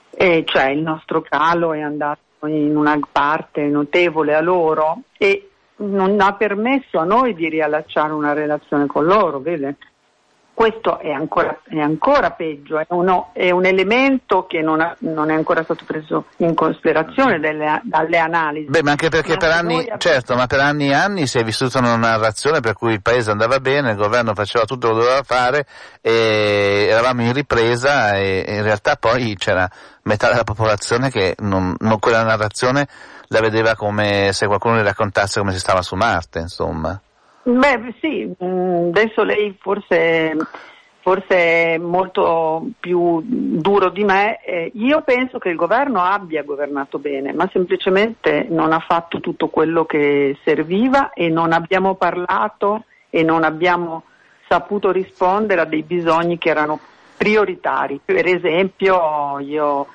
S13: e cioè il nostro calo è andato in una parte notevole a loro e non ha permesso a noi di riallacciare una relazione con loro, vede? Questo è ancora, è ancora peggio, è, uno- è un elemento che non, ha- non è ancora stato preso in considerazione delle- dalle analisi.
S1: Beh, ma anche perché
S13: Ma
S1: per anni,
S13: abbiamo-
S1: certo, ma per anni e anni si è vissuta una narrazione per cui il paese andava bene, il governo faceva tutto quello che doveva fare e eravamo in ripresa e, e in realtà poi c'era metà della popolazione che non, non quella narrazione la vedeva come se qualcuno le raccontasse come si stava su Marte, insomma.
S13: Beh, sì, mh, adesso lei forse, forse è molto più duro di me. Eh, io penso che il governo abbia governato bene, ma semplicemente non ha fatto tutto quello che serviva e non abbiamo parlato e non abbiamo saputo rispondere a dei bisogni che erano prioritari. Per esempio, io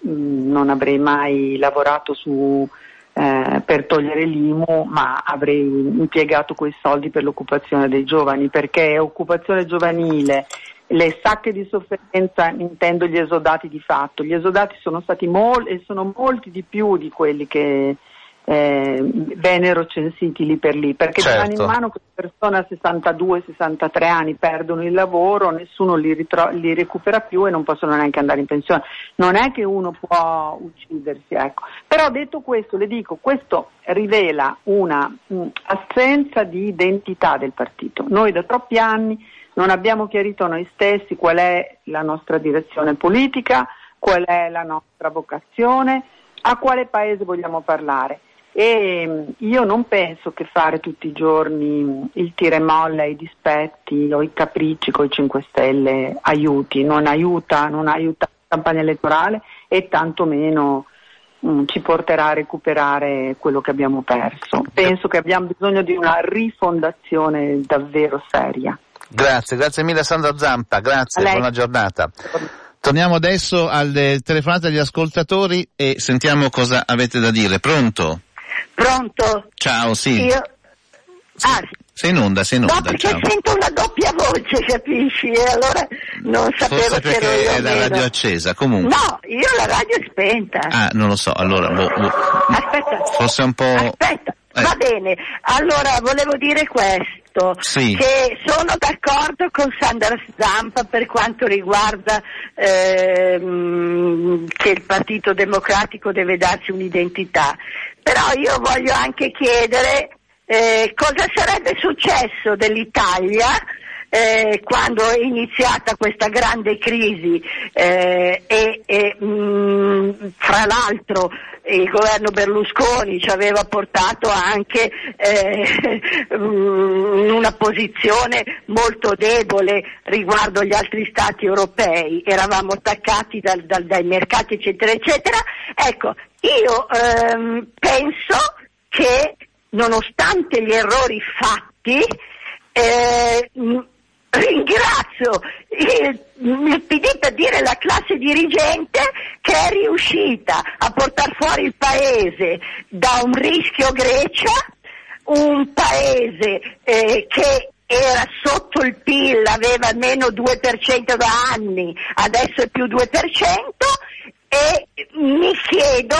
S13: mh, non avrei mai lavorato su eh, per togliere l'IMU, ma avrei impiegato quei soldi per l'occupazione dei giovani, perché occupazione giovanile, le sacche di sofferenza, intendo gli esodati di fatto, gli esodati sono stati molti e sono molti di più di quelli che eh, vennero censiti lì per lì, perché
S1: Certo.
S13: di mano in mano queste persone a 62-63 anni perdono il lavoro, nessuno li, ritro- li recupera più e non possono neanche andare in pensione. Non è che uno può uccidersi, ecco. Però detto questo, le dico, questo rivela una mh, assenza di identità del partito. Noi da troppi anni non abbiamo chiarito noi stessi qual è la nostra direzione politica, qual è la nostra vocazione, a quale paese vogliamo parlare. E mh, io non penso che fare tutti i giorni mh, il tira e molla, i dispetti o i capricci con i 5 Stelle aiuti, non aiuta, non aiuta la campagna elettorale e tantomeno mh, ci porterà a recuperare quello che abbiamo perso. Penso che abbiamo bisogno di una rifondazione davvero seria.
S1: Grazie, grazie mille Sandra Zampa, grazie, buona giornata. Torniamo adesso alle telefonate agli ascoltatori e sentiamo cosa avete da dire. Pronto?
S14: Pronto?
S1: Ciao, sì.
S14: Io... Ah,
S1: Sei in onda, sei in
S14: no,
S1: onda,
S14: perché
S1: ciao.
S14: sento una doppia voce, capisci? E allora non sapevo
S1: Forse
S14: se ero
S1: perché
S14: io
S1: è la radio accesa, comunque.
S14: No, io la radio è spenta.
S1: Ah, non lo so, allora, boh, boh,
S14: Aspetta.
S1: forse un po'...
S14: Aspetta,
S1: Eh.
S14: va bene. Allora, volevo dire questo,
S1: Sì.
S14: che sono d'accordo con Sandra Zampa per quanto riguarda ehm, che il Partito Democratico deve darsi un'identità. Però io voglio anche chiedere eh, cosa sarebbe successo dell'Italia eh, quando è iniziata questa grande crisi eh, e, e, mh, fra l'altro il governo Berlusconi ci aveva portato anche eh, mh, in una posizione molto debole riguardo agli altri stati europei, eravamo attaccati dal- dal- dai mercati eccetera eccetera. Ecco, io ehm, penso che nonostante gli errori fatti, eh, mh, ringrazio il, PD per dire la classe dirigente che è riuscita a portare fuori il paese da un rischio Grecia, un paese eh, che era sotto il PIL, aveva meno 2% da anni, adesso è più 2% e mi chiedo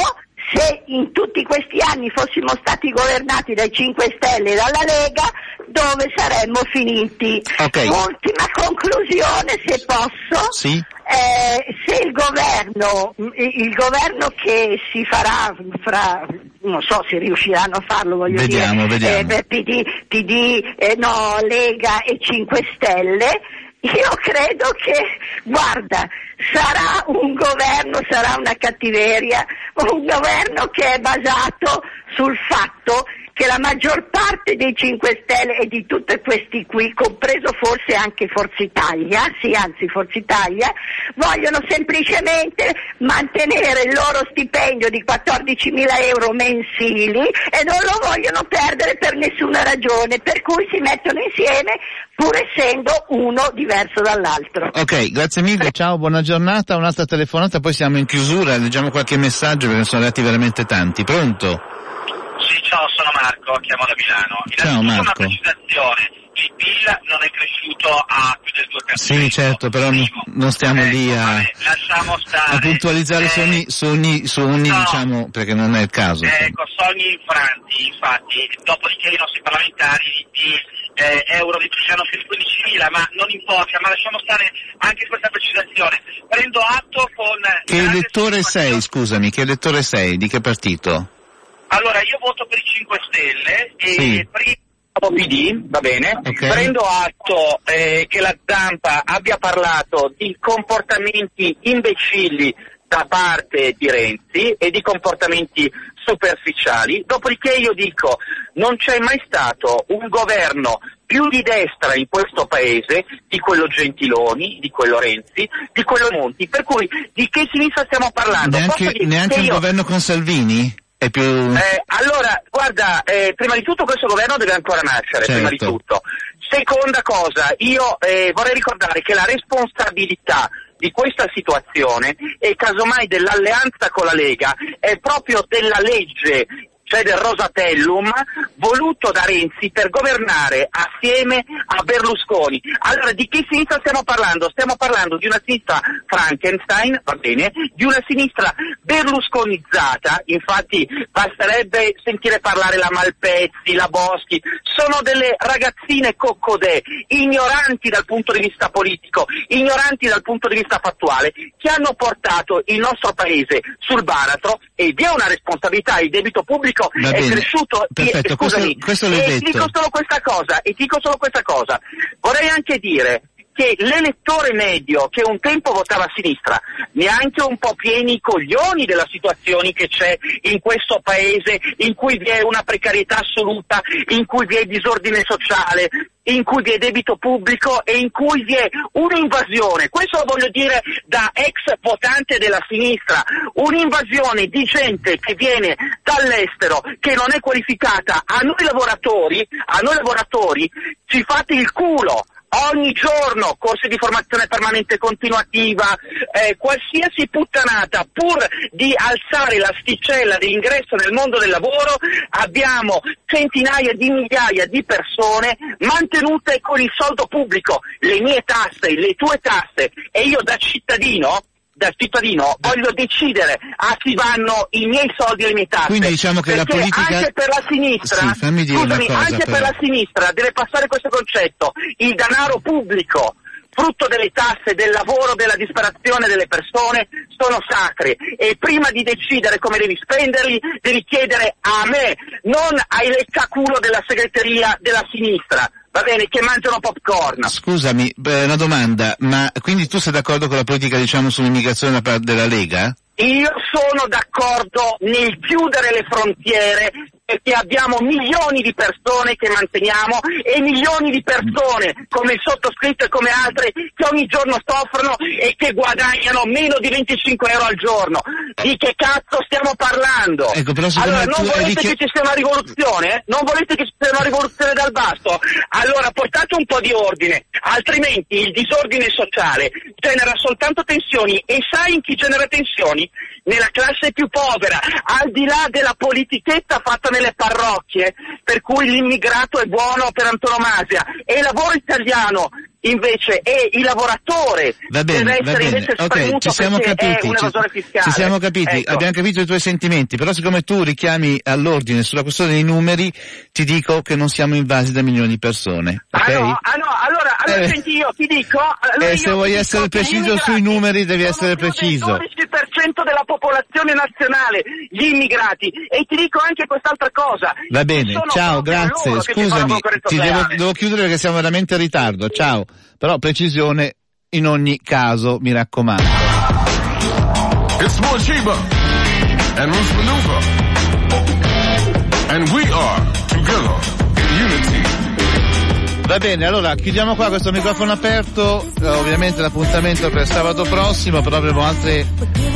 S14: se in tutti questi anni fossimo stati governati dai 5 Stelle e dalla Lega, dove saremmo finiti?
S1: Ok.
S14: Ultima conclusione, se posso.
S1: Sì?
S14: Eh, se il governo, il governo che si farà fra, non so se riusciranno a farlo, voglio
S1: Vediamo,
S14: dire,
S1: vediamo.
S14: eh, PD, PD, eh, no, Lega e 5 Stelle, io credo che, guarda, sarà un governo, sarà una cattiveria, un governo che è basato sul fatto che la maggior parte dei 5 Stelle e di tutti questi qui, compreso forse anche Forza Italia, sì anzi Forza Italia, vogliono semplicemente mantenere il loro stipendio di 14 mila euro mensili e non lo vogliono perdere per nessuna ragione, per cui si mettono insieme pur essendo uno diverso dall'altro.
S1: Ok, grazie mille, ciao, buona giornata, un'altra telefonata, poi siamo in chiusura, leggiamo qualche messaggio perché sono arrivati veramente tanti. Pronto?
S15: Sì, ciao, sono Marco, chiamo da Milano.
S1: Ciao, Marco.
S15: una precisazione, il PIL non è cresciuto a più del 2%.
S1: Sì, certo, però non, non stiamo lì a,
S15: Lasciamo stare.
S1: a puntualizzare su ogni, su ogni, su ogni,
S15: No.
S1: diciamo, perché non è il caso.
S15: Ecco, sogni infranti, infatti, dopodiché i nostri parlamentari di eh, euro di Cristiano Felice 15.000, ma non importa, ma lasciamo stare anche questa precisazione. Prendo atto con...
S1: Che elettore sei, scusami, che elettore sei? Di che partito?
S15: Allora, io voto per i 5 Stelle e
S1: Sì.
S15: prima
S16: PD, va bene? Prendo atto eh, che la stampa abbia parlato di comportamenti imbecilli da parte di Renzi e di comportamenti superficiali, dopodiché io dico non c'è mai stato un governo più di destra in questo paese di quello Gentiloni, di quello Renzi, di quello Monti, per cui di che sinistra stiamo parlando?
S1: Neanche, neanche
S16: che
S1: il
S16: io-
S1: governo con Salvini? Più...
S16: eh, allora, guarda, eh, prima di tutto questo governo deve ancora nascere,
S1: Certo.
S16: prima di tutto. Seconda cosa, io eh, vorrei ricordare che la responsabilità di questa situazione e casomai dell'alleanza con la Lega è proprio della legge cioè del Rosatellum, voluto da Renzi per governare assieme a Berlusconi. Allora di che sinistra stiamo parlando? Stiamo parlando di una sinistra Frankenstein, va bene, di una sinistra berlusconizzata, infatti basterebbe sentire parlare la Malpezzi, la Boschi, sono delle ragazzine coccodè, ignoranti dal punto di vista politico, ignoranti dal punto di vista fattuale, che hanno portato il nostro paese sul baratro e vi è una responsabilità, il debito pubblico
S1: Va
S16: è
S1: bene.
S16: cresciuto.
S1: Perfetto,
S16: e, scusami,
S1: questo- questo l'hai
S16: e ti
S1: detto.
S16: dico solo questa cosa, e dico solo questa cosa. Vorrei anche dire che l'elettore medio che un tempo votava a sinistra, neanche un po' pieni i coglioni della situazione che c'è in questo paese, in cui vi è una precarietà assoluta, in cui vi è disordine sociale, in cui vi è debito pubblico e in cui vi è un'invasione, questo lo voglio dire da ex votante della sinistra, un'invasione di gente che viene dall'estero, che non è qualificata, a noi lavoratori, a noi lavoratori ci fate il culo. Ogni giorno corsi di formazione permanente continuativa, eh, qualsiasi puttanata, pur di alzare l'asticella dell'ingresso nel mondo del lavoro, abbiamo centinaia di migliaia di persone mantenute con il soldo pubblico, le mie tasse, le tue tasse, e io da cittadino da cittadino voglio decidere a chi vanno i miei soldi e le mie tasse.
S1: Quindi diciamo che la politica-
S16: anche per la sinistra,
S1: Sì, fammi dire una
S16: scusami,
S1: cosa,
S16: anche
S1: però.
S16: per la sinistra deve passare questo concetto, il denaro pubblico frutto delle tasse, del lavoro, della disperazione delle persone, sono sacri e prima di decidere come devi spenderli devi chiedere a me, non ai leccaculo della segreteria della sinistra, va bene, che mangiano popcorn.
S1: Scusami, una domanda, ma quindi tu sei d'accordo con la politica diciamo sull'immigrazione da parte della Lega?
S16: Io sono d'accordo nel chiudere le frontiere perché abbiamo milioni di persone che manteniamo e milioni di persone come il sottoscritto e come altre che ogni giorno soffrono e che guadagnano meno di 25 euro al giorno. Di che cazzo stiamo parlando?
S1: Ecco,
S16: allora, non volete
S1: dichi-
S16: che ci sia una rivoluzione? Non volete che ci sia una rivoluzione dal basso? Allora portate un po' di ordine, altrimenti il disordine sociale genera soltanto tensioni e sai in chi genera tensioni? Nella classe più povera, al di là della politichetta fatta nelle parrocchie, per cui l'immigrato è buono per antonomasia, e il lavoro italiano invece è il lavoratore
S1: Va bene,
S16: deve
S1: va
S16: essere
S1: bene,
S16: invece
S1: ok,
S16: spremuto
S1: ci siamo capiti, ci, ci siamo capiti,
S16: Ecco.
S1: abbiamo capito i tuoi sentimenti, però siccome tu richiami all'ordine sulla questione dei numeri, ti dico che non siamo invasi da milioni di persone, ok?
S16: Ah no, ah no, allora, allora
S1: Eh.
S16: senti io ti dico... allora
S1: E
S16: io
S1: se vuoi essere preciso sui numeri devi essere preciso.
S16: del 12% della popolazione nazionale, gli immigrati. E ti dico anche quest'altra cosa.
S1: Va bene, ciao, grazie, scusami, ti devo, devo chiudere perché siamo veramente in ritardo, ciao, però precisione in ogni caso, mi raccomando.
S17: It's Morshiba and Roots Maneuver. And we are together in unity.
S1: Va bene, allora chiudiamo qua questo microfono aperto, Eh, ovviamente l'appuntamento è per sabato prossimo, però avremo altre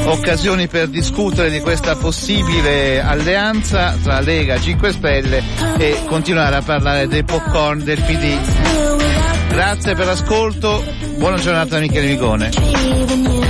S1: occasioni per discutere di questa possibile alleanza tra Lega 5 Stelle e continuare a parlare dei popcorn del PD. Grazie per l'ascolto, buona giornata da Michele Migone.